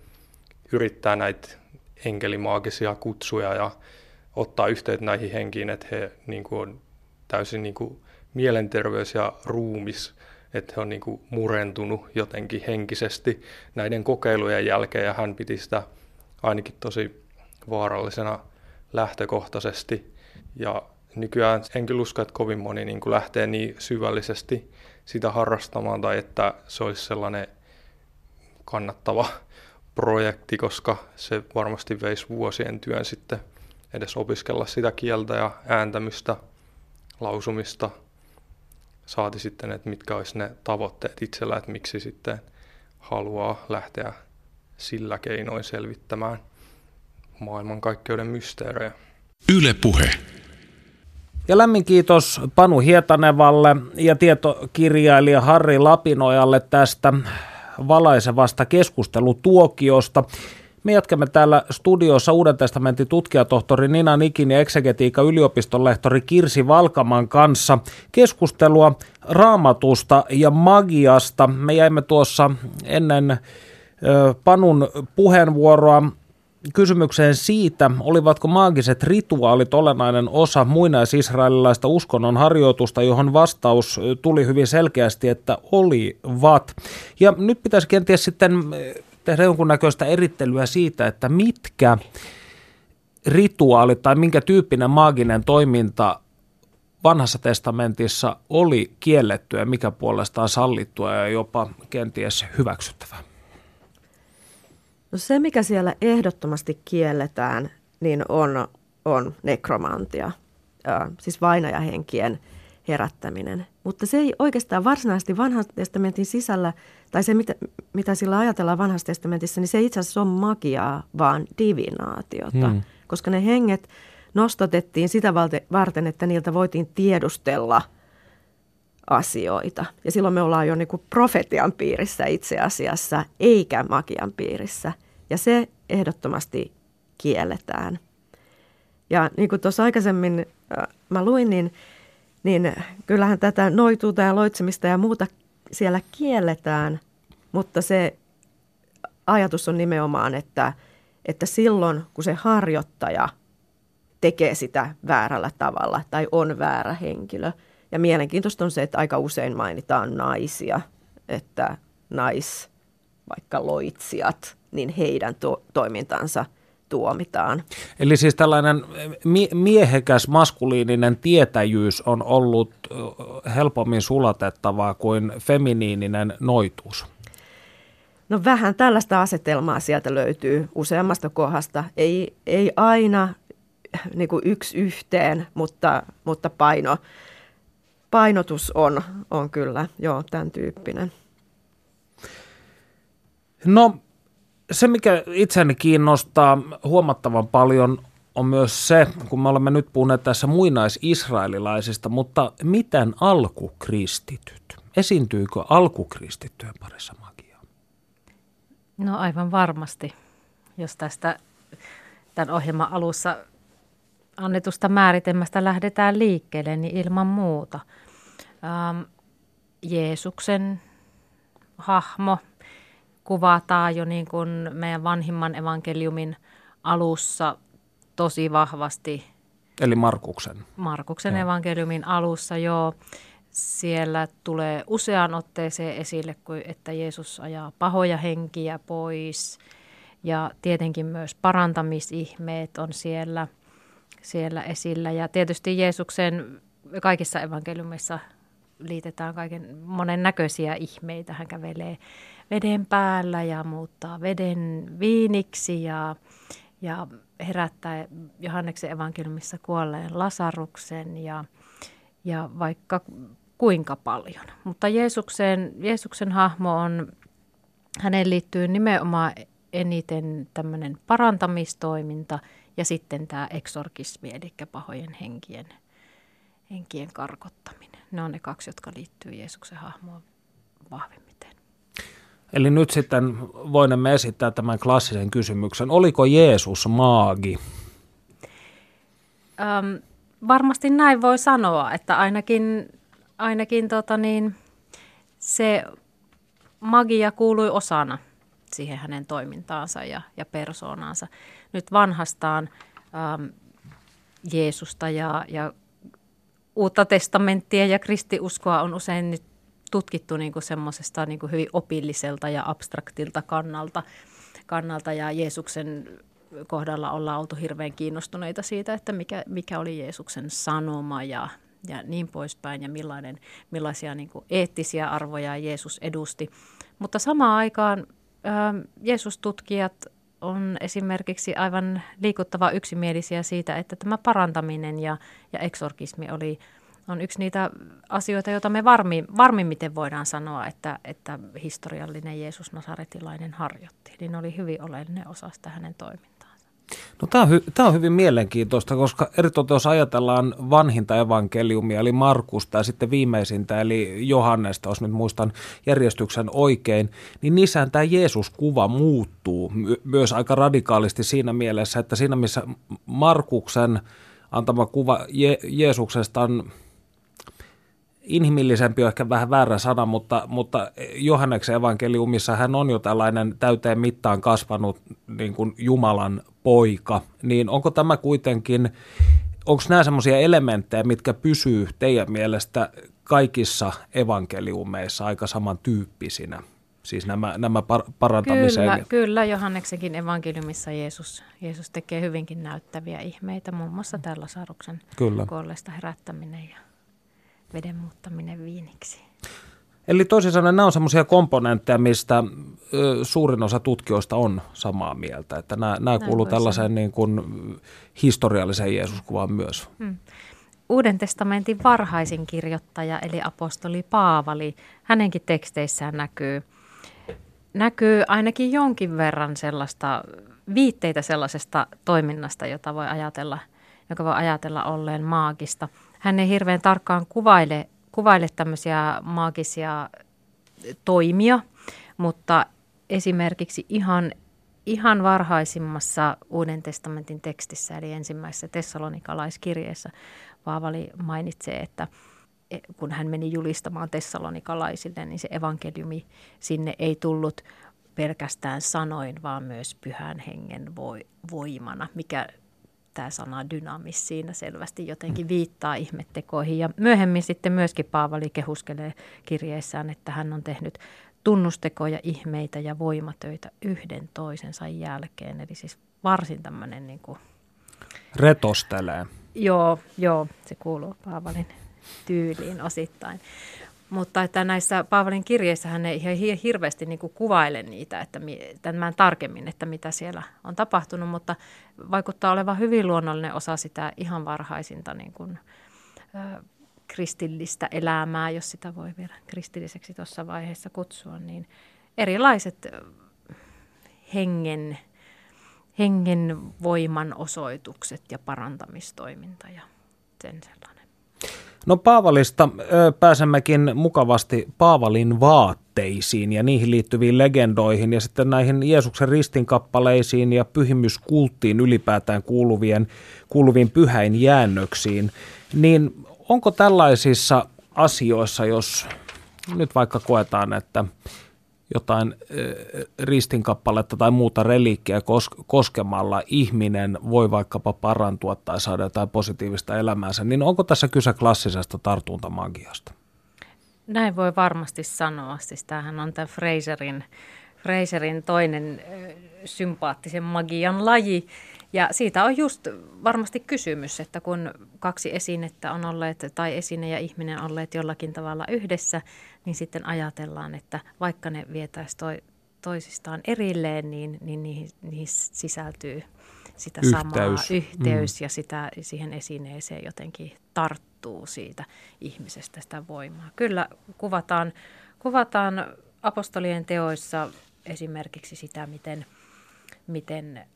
Speaker 2: yrittää näitä enkelimaagisia kutsuja ja ottaa yhteyttä näihin henkiin, että he niin kuin, on täysin niin kuin, mielenterveys- ja ruumis että he on niin kuin murentunut jotenkin henkisesti näiden kokeilujen jälkeen ja hän piti sitä ainakin tosi vaarallisena lähtökohtaisesti. Ja nykyään en kyllä usko, että kovin moni niin kuin lähtee niin syvällisesti sitä harrastamaan tai että se olisi sellainen kannattava projekti, koska se varmasti veisi vuosien työn sitten edes opiskella sitä kieltä ja ääntämystä, lausumista. Saati sitten, että mitkä olisi ne tavoitteet itsellä, että miksi sitten haluaa lähteä sillä keinoin selvittämään maailmankaikkeuden mysteerejä.
Speaker 3: Yle Puhe. Ja lämmin kiitos Panu Hietanevalle ja tietokirjailija Harri Lapinojalle tästä valaisevasta keskustelutuokiosta. Me jatkamme täällä studiossa Uuden testamentin tutkijatohtori Nina Nikin ja eksegetiikan yliopiston lehtori Kirsi Valkaman kanssa keskustelua raamatusta ja magiasta. Me jäimme tuossa ennen Panun puheenvuoroa kysymykseen siitä, olivatko maagiset rituaalit olennainen osa muinaisisraelilaista uskonnon harjoitusta, johon vastaus tuli hyvin selkeästi, että olivat. Ja nyt pitäisi kenties sitten tehdä jonkunnäköistä erittelyä siitä, että mitkä rituaalit tai minkä tyyppinen maaginen toiminta vanhassa testamentissa oli kiellettyä ja mikä puolestaan sallittua ja jopa kenties hyväksyttävää.
Speaker 4: No se, mikä siellä ehdottomasti kielletään, niin on, on nekromantia, äh, siis vainajahenkien herättäminen. Mutta se ei oikeastaan varsinaisesti vanhan testamentin sisällä, tai se mitä, mitä sillä ajatellaan vanhassa testamentissa, niin se itse asiassa ole magiaa, vaan divinaatiota. Hmm. Koska ne henget nostotettiin sitä varten, että niiltä voitiin tiedustella asioita. Ja silloin me ollaan jo niin kuin profetian piirissä itse asiassa, eikä magian piirissä. Ja se ehdottomasti kielletään. Ja niin kuin tuossa aikaisemmin äh, mä luin, niin, niin kyllähän tätä noituuta ja loitsemista ja muuta siellä kielletään, mutta se ajatus on nimenomaan, että, että silloin kun se harjoittaja tekee sitä väärällä tavalla tai on väärä henkilö. Ja mielenkiintoista on se, että aika usein mainitaan naisia, että nais, vaikka loitsijat – niin heidän to- toimintansa tuomitaan.
Speaker 3: Eli siis tällainen mie- miehekäs maskuliininen tietäjyys on ollut helpommin sulatettavaa kuin feminiininen noituus.
Speaker 4: No vähän tällaista asetelmaa sieltä löytyy useammasta kohdasta. Ei, ei aina niin kuin yksi yhteen, mutta, mutta paino, painotus on, on kyllä joo, tämän tyyppinen.
Speaker 3: No se, mikä itseni kiinnostaa huomattavan paljon, on myös se, kun me olemme nyt puhuneet tässä muinaisisraelilaisista, mutta miten alkukristityt? Esiintyykö alkukristittyjen parissa magiaa?
Speaker 5: No aivan varmasti, jos tästä tämän ohjelman alussa annetusta määritelmästä lähdetään liikkeelle, niin ilman muuta. Ähm, Jeesuksen hahmo – kuvataan jo niin kuin meidän vanhimman evankeliumin alussa tosi vahvasti.
Speaker 3: Eli Markuksen.
Speaker 5: Markuksen ja. evankeliumin alussa, joo. Siellä tulee useaan otteeseen esille, että Jeesus ajaa pahoja henkiä pois. Ja tietenkin myös parantamisihmeet on siellä, siellä esillä. Ja tietysti Jeesuksen kaikissa evankeliumissa liitetään kaiken monen näköisiä ihmeitä. Hän kävelee veden päällä ja muuttaa veden viiniksi ja, ja herättää Johanneksen evankeliumissa kuolleen Lasaruksen ja, ja vaikka kuinka paljon. Mutta Jeesuksen, Jeesuksen hahmo on, hänen liittyy nimenomaan eniten tämmöinen parantamistoiminta ja sitten tämä eksorkismi, eli pahojen henkien, henkien karkottaminen. Ne on ne kaksi, jotka liittyy Jeesuksen hahmoon vahvimmin.
Speaker 3: Eli nyt sitten voimme esittää tämän klassisen kysymyksen. Oliko Jeesus maagi?
Speaker 5: Öm, varmasti näin voi sanoa, että ainakin, ainakin tota niin, se magia kuului osana siihen hänen toimintaansa ja, ja persoonaansa. Nyt vanhastaan äm, Jeesusta ja, ja uutta testamenttia ja kristiuskoa on usein nyt tutkittu niin kuin semmoisesta niin kuin hyvin opilliselta ja abstraktilta kannalta, kannalta ja Jeesuksen kohdalla ollaan oltu hirveän kiinnostuneita siitä, että mikä, mikä oli Jeesuksen sanoma ja, ja niin poispäin ja millainen, millaisia niin kuin eettisiä arvoja Jeesus edusti. Mutta samaan aikaan Jeesus-tutkijat on esimerkiksi aivan liikuttava yksimielisiä siitä, että tämä parantaminen ja, ja eksorkismi oli, on yksi niitä asioita, joita me varmi, varmimmiten voidaan sanoa, että, että historiallinen Jeesus Nasaretilainen harjoitti. Niin oli hyvin oleellinen osa sitä hänen toimintaa.
Speaker 3: No, tämä, on hy- tämä on hyvin mielenkiintoista, koska eritoten jos ajatellaan vanhinta evankeliumia, eli Markusta ja sitten viimeisintä, eli Johannesta, jos nyt muistan järjestyksen oikein, niin niissähän tämä Jeesus-kuva muuttuu my- myös aika radikaalisti siinä mielessä, että siinä missä Markuksen antama kuva Je- Jeesuksesta on inhimillisempi on ehkä vähän väärä sana, mutta, mutta Johanneksen evankeliumissa hän on jo tällainen täyteen mittaan kasvanut niin kuin Jumalan poika, niin onko tämä kuitenkin, onko nämä sellaisia elementtejä, mitkä pysyy teidän mielestä kaikissa evankeliumeissa aika samantyyppisinä? Siis nämä, nämä par- parantamiseen.
Speaker 5: Kyllä, kyllä, Johanneksenkin evankeliumissa Jeesus, Jeesus tekee hyvinkin näyttäviä ihmeitä, muun muassa tällä saruksen kuolleesta herättäminen ja veden muuttaminen viiniksi.
Speaker 3: Eli toisin sanoen nämä on semmoisia komponentteja, mistä ö, suurin osa tutkijoista on samaa mieltä, että nämä, nämä kuuluu tällaiseen niin kuin, historialliseen Jeesuskuvaan myös. Hmm.
Speaker 5: Uuden testamentin varhaisin kirjoittaja eli apostoli Paavali, hänenkin teksteissään näkyy, näkyy ainakin jonkin verran sellaista viitteitä sellaisesta toiminnasta, jota voi ajatella, joka voi ajatella olleen maagista. Hän ei hirveän tarkkaan kuvaile kuvaile tämmöisiä maagisia toimia, mutta esimerkiksi ihan, ihan varhaisimmassa Uuden testamentin tekstissä, eli ensimmäisessä tessalonikalaiskirjeessä, Paavali mainitsee, että e, kun hän meni julistamaan tessalonikalaisille, niin se evankeliumi sinne ei tullut pelkästään sanoin, vaan myös pyhän hengen voimana, mikä tämä sana dynamis siinä selvästi jotenkin viittaa ihmettekoihin. Ja myöhemmin sitten myöskin Paavali kehuskelee kirjeessään, että hän on tehnyt tunnustekoja, ihmeitä ja voimatöitä yhden toisensa jälkeen. Eli siis varsin tämmöinen niin kuin...
Speaker 3: Retostelee.
Speaker 5: Joo, joo, se kuuluu Paavalin tyyliin osittain. Mutta että näissä Paavalin kirjeissä hän ei ihan hirveästi niin kuin kuvaile niitä, että tämän tarkemmin, että mitä siellä on tapahtunut, mutta vaikuttaa olevan hyvin luonnollinen osa sitä ihan varhaisinta niin kuin, ö, kristillistä elämää, jos sitä voi vielä kristilliseksi tuossa vaiheessa kutsua, niin erilaiset hengen, hengen voiman osoitukset ja parantamistoiminta ja sen sellainen.
Speaker 3: No Paavalista pääsemmekin mukavasti Paavalin vaatteisiin ja niihin liittyviin legendoihin ja sitten näihin Jeesuksen ristinkappaleisiin ja pyhimyskulttiin ylipäätään kuuluvien, kuuluviin pyhäin jäännöksiin. Niin onko tällaisissa asioissa, jos nyt vaikka koetaan, että jotain ristinkappaletta tai muuta reliikkiä koskemalla ihminen voi vaikkapa parantua tai saada jotain positiivista elämäänsä, niin onko tässä kyse klassisesta tartuntamagiasta?
Speaker 5: Näin voi varmasti sanoa. Siis tämähän on tämä Fraserin, Fraserin toinen sympaattisen magian laji. Ja siitä on just varmasti kysymys, että kun kaksi esinettä on olleet, tai esine ja ihminen olleet jollakin tavalla yhdessä, niin sitten ajatellaan, että vaikka ne vietäisiin toi, toisistaan erilleen, niin, niin niihin, niihin sisältyy sitä
Speaker 3: yhteys.
Speaker 5: samaa yhteys mm. ja sitä, siihen esineeseen jotenkin tarttuu siitä ihmisestä sitä voimaa. Kyllä kuvataan, kuvataan apostolien teoissa esimerkiksi sitä, miten, miten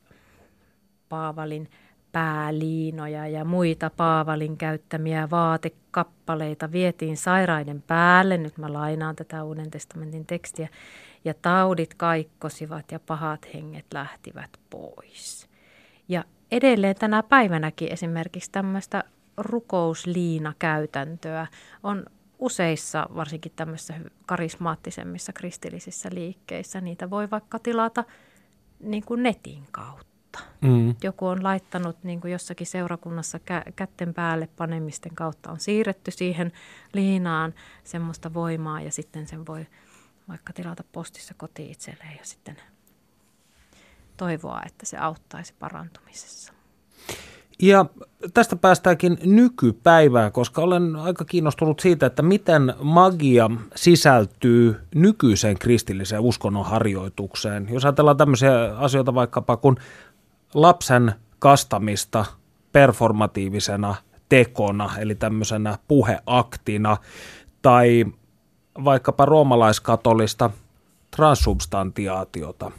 Speaker 5: Paavalin pääliinoja ja muita Paavalin käyttämiä vaatekappaleita vietiin sairaiden päälle. Nyt mä lainaan tätä Uuden testamentin tekstiä. Ja taudit kaikkosivat ja pahat henget lähtivät pois. Ja edelleen tänä päivänäkin esimerkiksi tämmöistä rukousliina-käytäntöä on useissa, varsinkin tämmöisissä karismaattisemmissa kristillisissä liikkeissä. Niitä voi vaikka tilata niin kuin netin kautta. Mm. Joku on laittanut niin kuin jossakin seurakunnassa kä- kätten päälle panemisten kautta on siirretty siihen liinaan semmoista voimaa ja sitten sen voi vaikka tilata postissa kotiin itselleen ja sitten toivoa, että se auttaisi parantumisessa.
Speaker 3: Ja tästä päästäänkin nykypäivään, koska olen aika kiinnostunut siitä, että miten magia sisältyy nykyiseen kristilliseen uskonnon harjoitukseen. Jos ajatellaan tämmöisiä asioita vaikkapa kuin lapsen kastamista performatiivisena tekona, eli tämmöisenä puheaktina, tai vaikkapa roomalaiskatolista transsubstantiaatiota,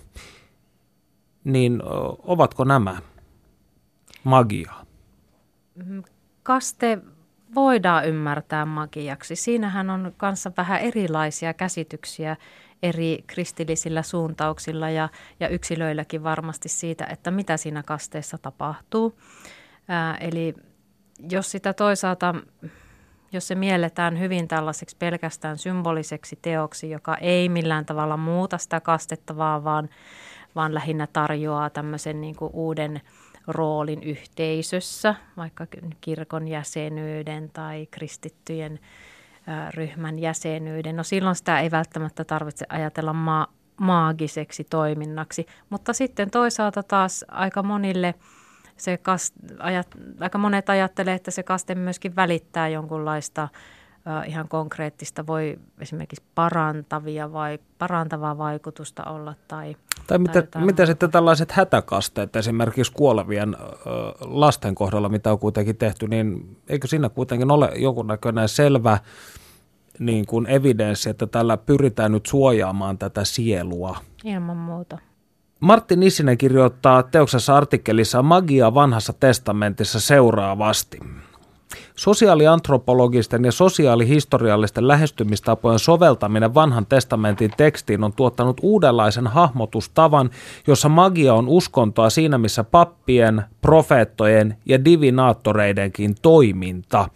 Speaker 3: niin ovatko nämä magiaa?
Speaker 5: Mm, kaste voidaan ymmärtää magiaksi. Siinähän on kanssa vähän erilaisia käsityksiä eri kristillisillä suuntauksilla ja, ja yksilöilläkin varmasti siitä, että mitä siinä kasteessa tapahtuu. Ää, eli jos sitä toisaalta, jos se mielletään hyvin tällaiseksi pelkästään symboliseksi teoksi, joka ei millään tavalla muuta sitä kastettavaa, vaan, vaan lähinnä tarjoaa tämmöisen niin kuin uuden – roolin yhteisössä, vaikka kirkon jäsenyyden tai kristittyjen ryhmän jäsenyyden. No silloin sitä ei välttämättä tarvitse ajatella ma- maagiseksi toiminnaksi, mutta sitten toisaalta taas aika monille se kast, ajat, aika monet ajattelee, että se kaste myöskin välittää jonkunlaista ihan konkreettista, voi esimerkiksi parantavia vai, parantavaa vaikutusta olla tai
Speaker 3: tai mitä, mitä sitten tällaiset hätäkasteet esimerkiksi kuolevien lasten kohdalla, mitä on kuitenkin tehty, niin eikö siinä kuitenkin ole jonkunnäköinen selvä niin kuin evidenssi, että tällä pyritään nyt suojaamaan tätä sielua?
Speaker 5: Ilman muuta.
Speaker 3: Martti Nissinen kirjoittaa teoksessa artikkelissa Magia vanhassa testamentissa seuraavasti. Sosiaaliantropologisten ja sosiaalihistoriallisten lähestymistapojen soveltaminen vanhan testamentin tekstiin on tuottanut uudenlaisen hahmotustavan, jossa magia on uskontoa siinä missä pappien, profeettojen ja divinaattoreidenkin toiminta.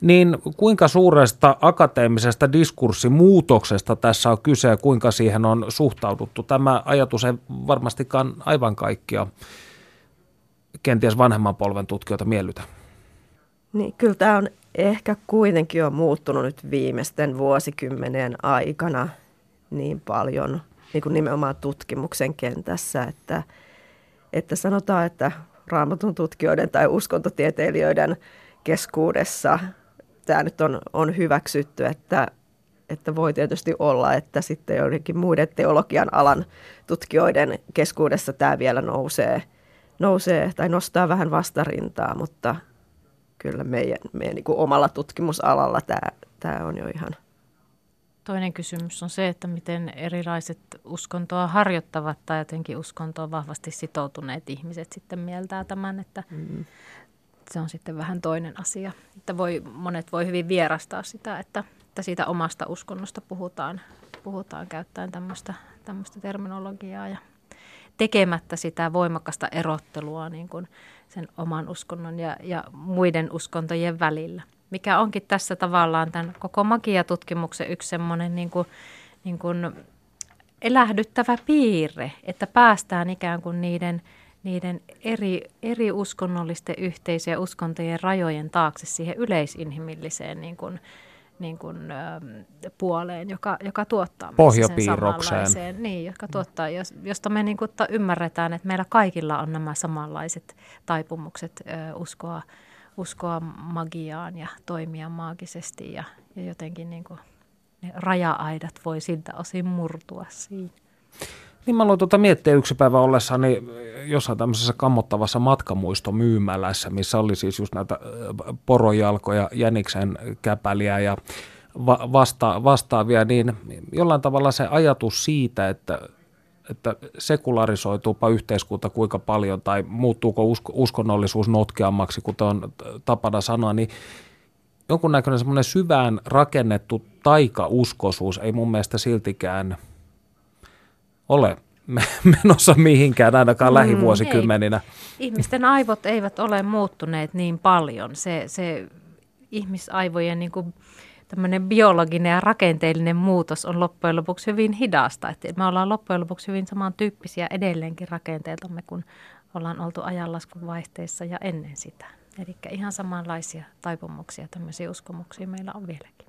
Speaker 3: Niin kuinka suuresta akateemisesta diskurssimuutoksesta tässä on kyse ja kuinka siihen on suhtauduttu? Tämä ajatus ei varmastikaan aivan kaikkia kenties vanhemman polven tutkijoita miellytä.
Speaker 4: Niin, kyllä tämä on ehkä kuitenkin jo muuttunut nyt viimeisten vuosikymmenien aikana niin paljon niin kuin nimenomaan tutkimuksen kentässä, että, että sanotaan, että raamatun tutkijoiden tai uskontotieteilijöiden keskuudessa tämä nyt on, on hyväksytty, että, että voi tietysti olla, että sitten joidenkin muiden teologian alan tutkijoiden keskuudessa tämä vielä nousee, nousee tai nostaa vähän vastarintaa, mutta – kyllä meidän, meidän niin kuin omalla tutkimusalalla tämä, tämä on jo ihan.
Speaker 5: Toinen kysymys on se, että miten erilaiset uskontoa harjoittavat tai jotenkin uskontoa vahvasti sitoutuneet ihmiset sitten mieltää tämän, että mm. se on sitten vähän toinen asia. Että voi, monet voi hyvin vierastaa sitä, että, että siitä omasta uskonnosta puhutaan, puhutaan käyttäen tämmöistä, tämmöistä terminologiaa ja tekemättä sitä voimakasta erottelua niin kuin sen oman uskonnon ja, ja muiden uskontojen välillä. Mikä onkin tässä tavallaan tämän koko magiatutkimuksen yksi semmoinen niin kuin, niin kuin elähdyttävä piirre, että päästään ikään kuin niiden, niiden eri, eri uskonnollisten yhteisöjen ja uskontojen rajojen taakse siihen yleisinhimilliseen niin kuin, niin kuin, ö, puoleen, joka, joka tuottaa
Speaker 3: Pohjapiirrokseen.
Speaker 5: Niin, joka tuottaa, josta me niin kuin, ymmärretään, että meillä kaikilla on nämä samanlaiset taipumukset ö, uskoa, uskoa magiaan ja toimia maagisesti ja, ja jotenkin niin kuin, ne raja-aidat voi siltä osin murtua siinä.
Speaker 3: Niin mä aloin tuota miettiä yksi päivä ollessani jossain tämmöisessä kammottavassa matkamuistomyymälässä, missä oli siis just näitä porojalkoja, jäniksen käpäliä ja va- vasta- vastaavia, niin jollain tavalla se ajatus siitä, että että sekularisoituupa yhteiskunta kuinka paljon tai muuttuuko usko, uskonnollisuus notkeammaksi, kuten on tapana sanoa, niin jonkunnäköinen semmoinen syvään rakennettu taikauskoisuus ei mun mielestä siltikään – ole <laughs> menossa mihinkään ainakaan mm, lähivuosikymmeninä.
Speaker 5: Ei. Ihmisten aivot eivät ole muuttuneet niin paljon. Se, se ihmisaivojen niin kuin tämmöinen biologinen ja rakenteellinen muutos on loppujen lopuksi hyvin hidasta. Että me ollaan loppujen lopuksi hyvin samantyyppisiä edelleenkin rakenteeltamme kuin ollaan oltu ajanlaskun vaihteessa ja ennen sitä. Eli ihan samanlaisia taipumuksia, tämmöisiä uskomuksia meillä on vieläkin.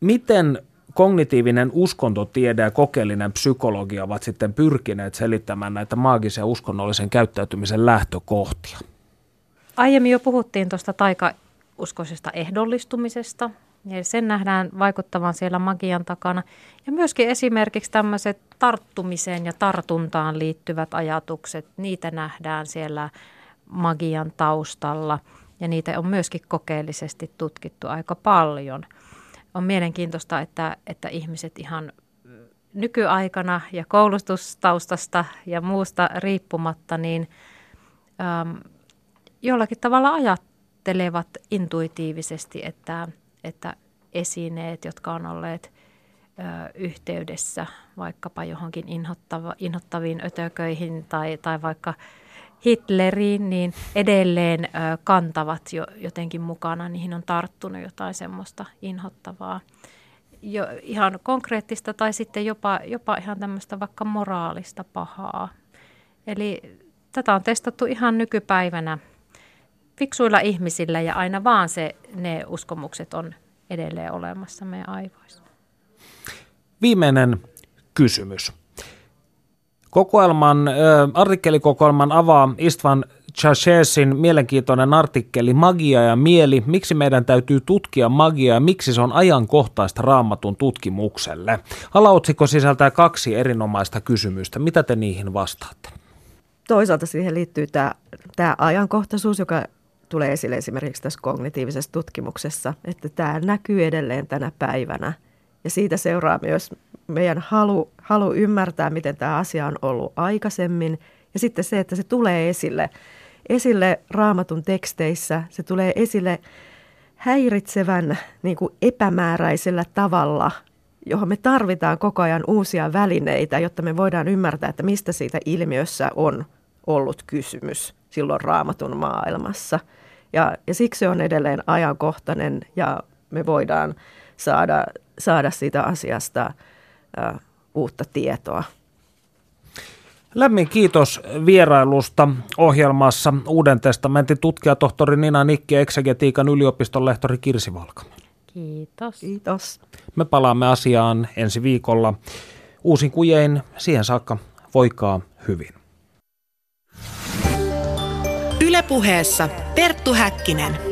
Speaker 3: Miten kognitiivinen uskontotiede ja kokeellinen psykologia ovat sitten pyrkineet selittämään näitä maagisen uskonnollisen käyttäytymisen lähtökohtia?
Speaker 5: Aiemmin jo puhuttiin tuosta taikauskoisesta ehdollistumisesta, ja sen nähdään vaikuttavan siellä magian takana. Ja myöskin esimerkiksi tämmöiset tarttumiseen ja tartuntaan liittyvät ajatukset, niitä nähdään siellä magian taustalla. Ja niitä on myöskin kokeellisesti tutkittu aika paljon. On mielenkiintoista, että, että ihmiset ihan nykyaikana ja koulutustaustasta ja muusta riippumatta, niin äm, jollakin tavalla ajattelevat intuitiivisesti, että, että esineet, jotka on olleet ö, yhteydessä vaikkapa johonkin inhottava, inhottaviin ötököihin tai, tai vaikka Hitleriin, niin edelleen kantavat jo, jotenkin mukana, niihin on tarttunut jotain semmoista inhottavaa. Jo, ihan konkreettista tai sitten jopa, jopa ihan tämmöistä vaikka moraalista pahaa. Eli tätä on testattu ihan nykypäivänä fiksuilla ihmisillä ja aina vaan se, ne uskomukset on edelleen olemassa meidän aivoissa.
Speaker 3: Viimeinen kysymys. Kokoelman, äh, artikkelikokoelman avaa Istvan Chashesin mielenkiintoinen artikkeli Magia ja mieli. Miksi meidän täytyy tutkia magiaa ja miksi se on ajankohtaista raamatun tutkimukselle? Alaotsikko sisältää kaksi erinomaista kysymystä. Mitä te niihin vastaatte?
Speaker 4: Toisaalta siihen liittyy tämä, tämä ajankohtaisuus, joka tulee esille esimerkiksi tässä kognitiivisessa tutkimuksessa, että tämä näkyy edelleen tänä päivänä. Ja siitä seuraa myös meidän halu, halu ymmärtää, miten tämä asia on ollut aikaisemmin. Ja sitten se, että se tulee esille, esille raamatun teksteissä, se tulee esille häiritsevän niin kuin epämääräisellä tavalla, johon me tarvitaan koko ajan uusia välineitä, jotta me voidaan ymmärtää, että mistä siitä ilmiössä on ollut kysymys silloin raamatun maailmassa. Ja, ja siksi se on edelleen ajankohtainen ja me voidaan saada, saada siitä asiasta uutta tietoa.
Speaker 3: Lämmin kiitos vierailusta ohjelmassa Uuden testamentin tutkija tohtori Nina Nikki ja eksegetiikan yliopiston lehtori Kirsi Valka.
Speaker 5: Kiitos.
Speaker 4: Kiitos.
Speaker 3: Me palaamme asiaan ensi viikolla uusin kujein. Siihen saakka voikaa hyvin.
Speaker 1: Ylepuheessa Perttu Häkkinen.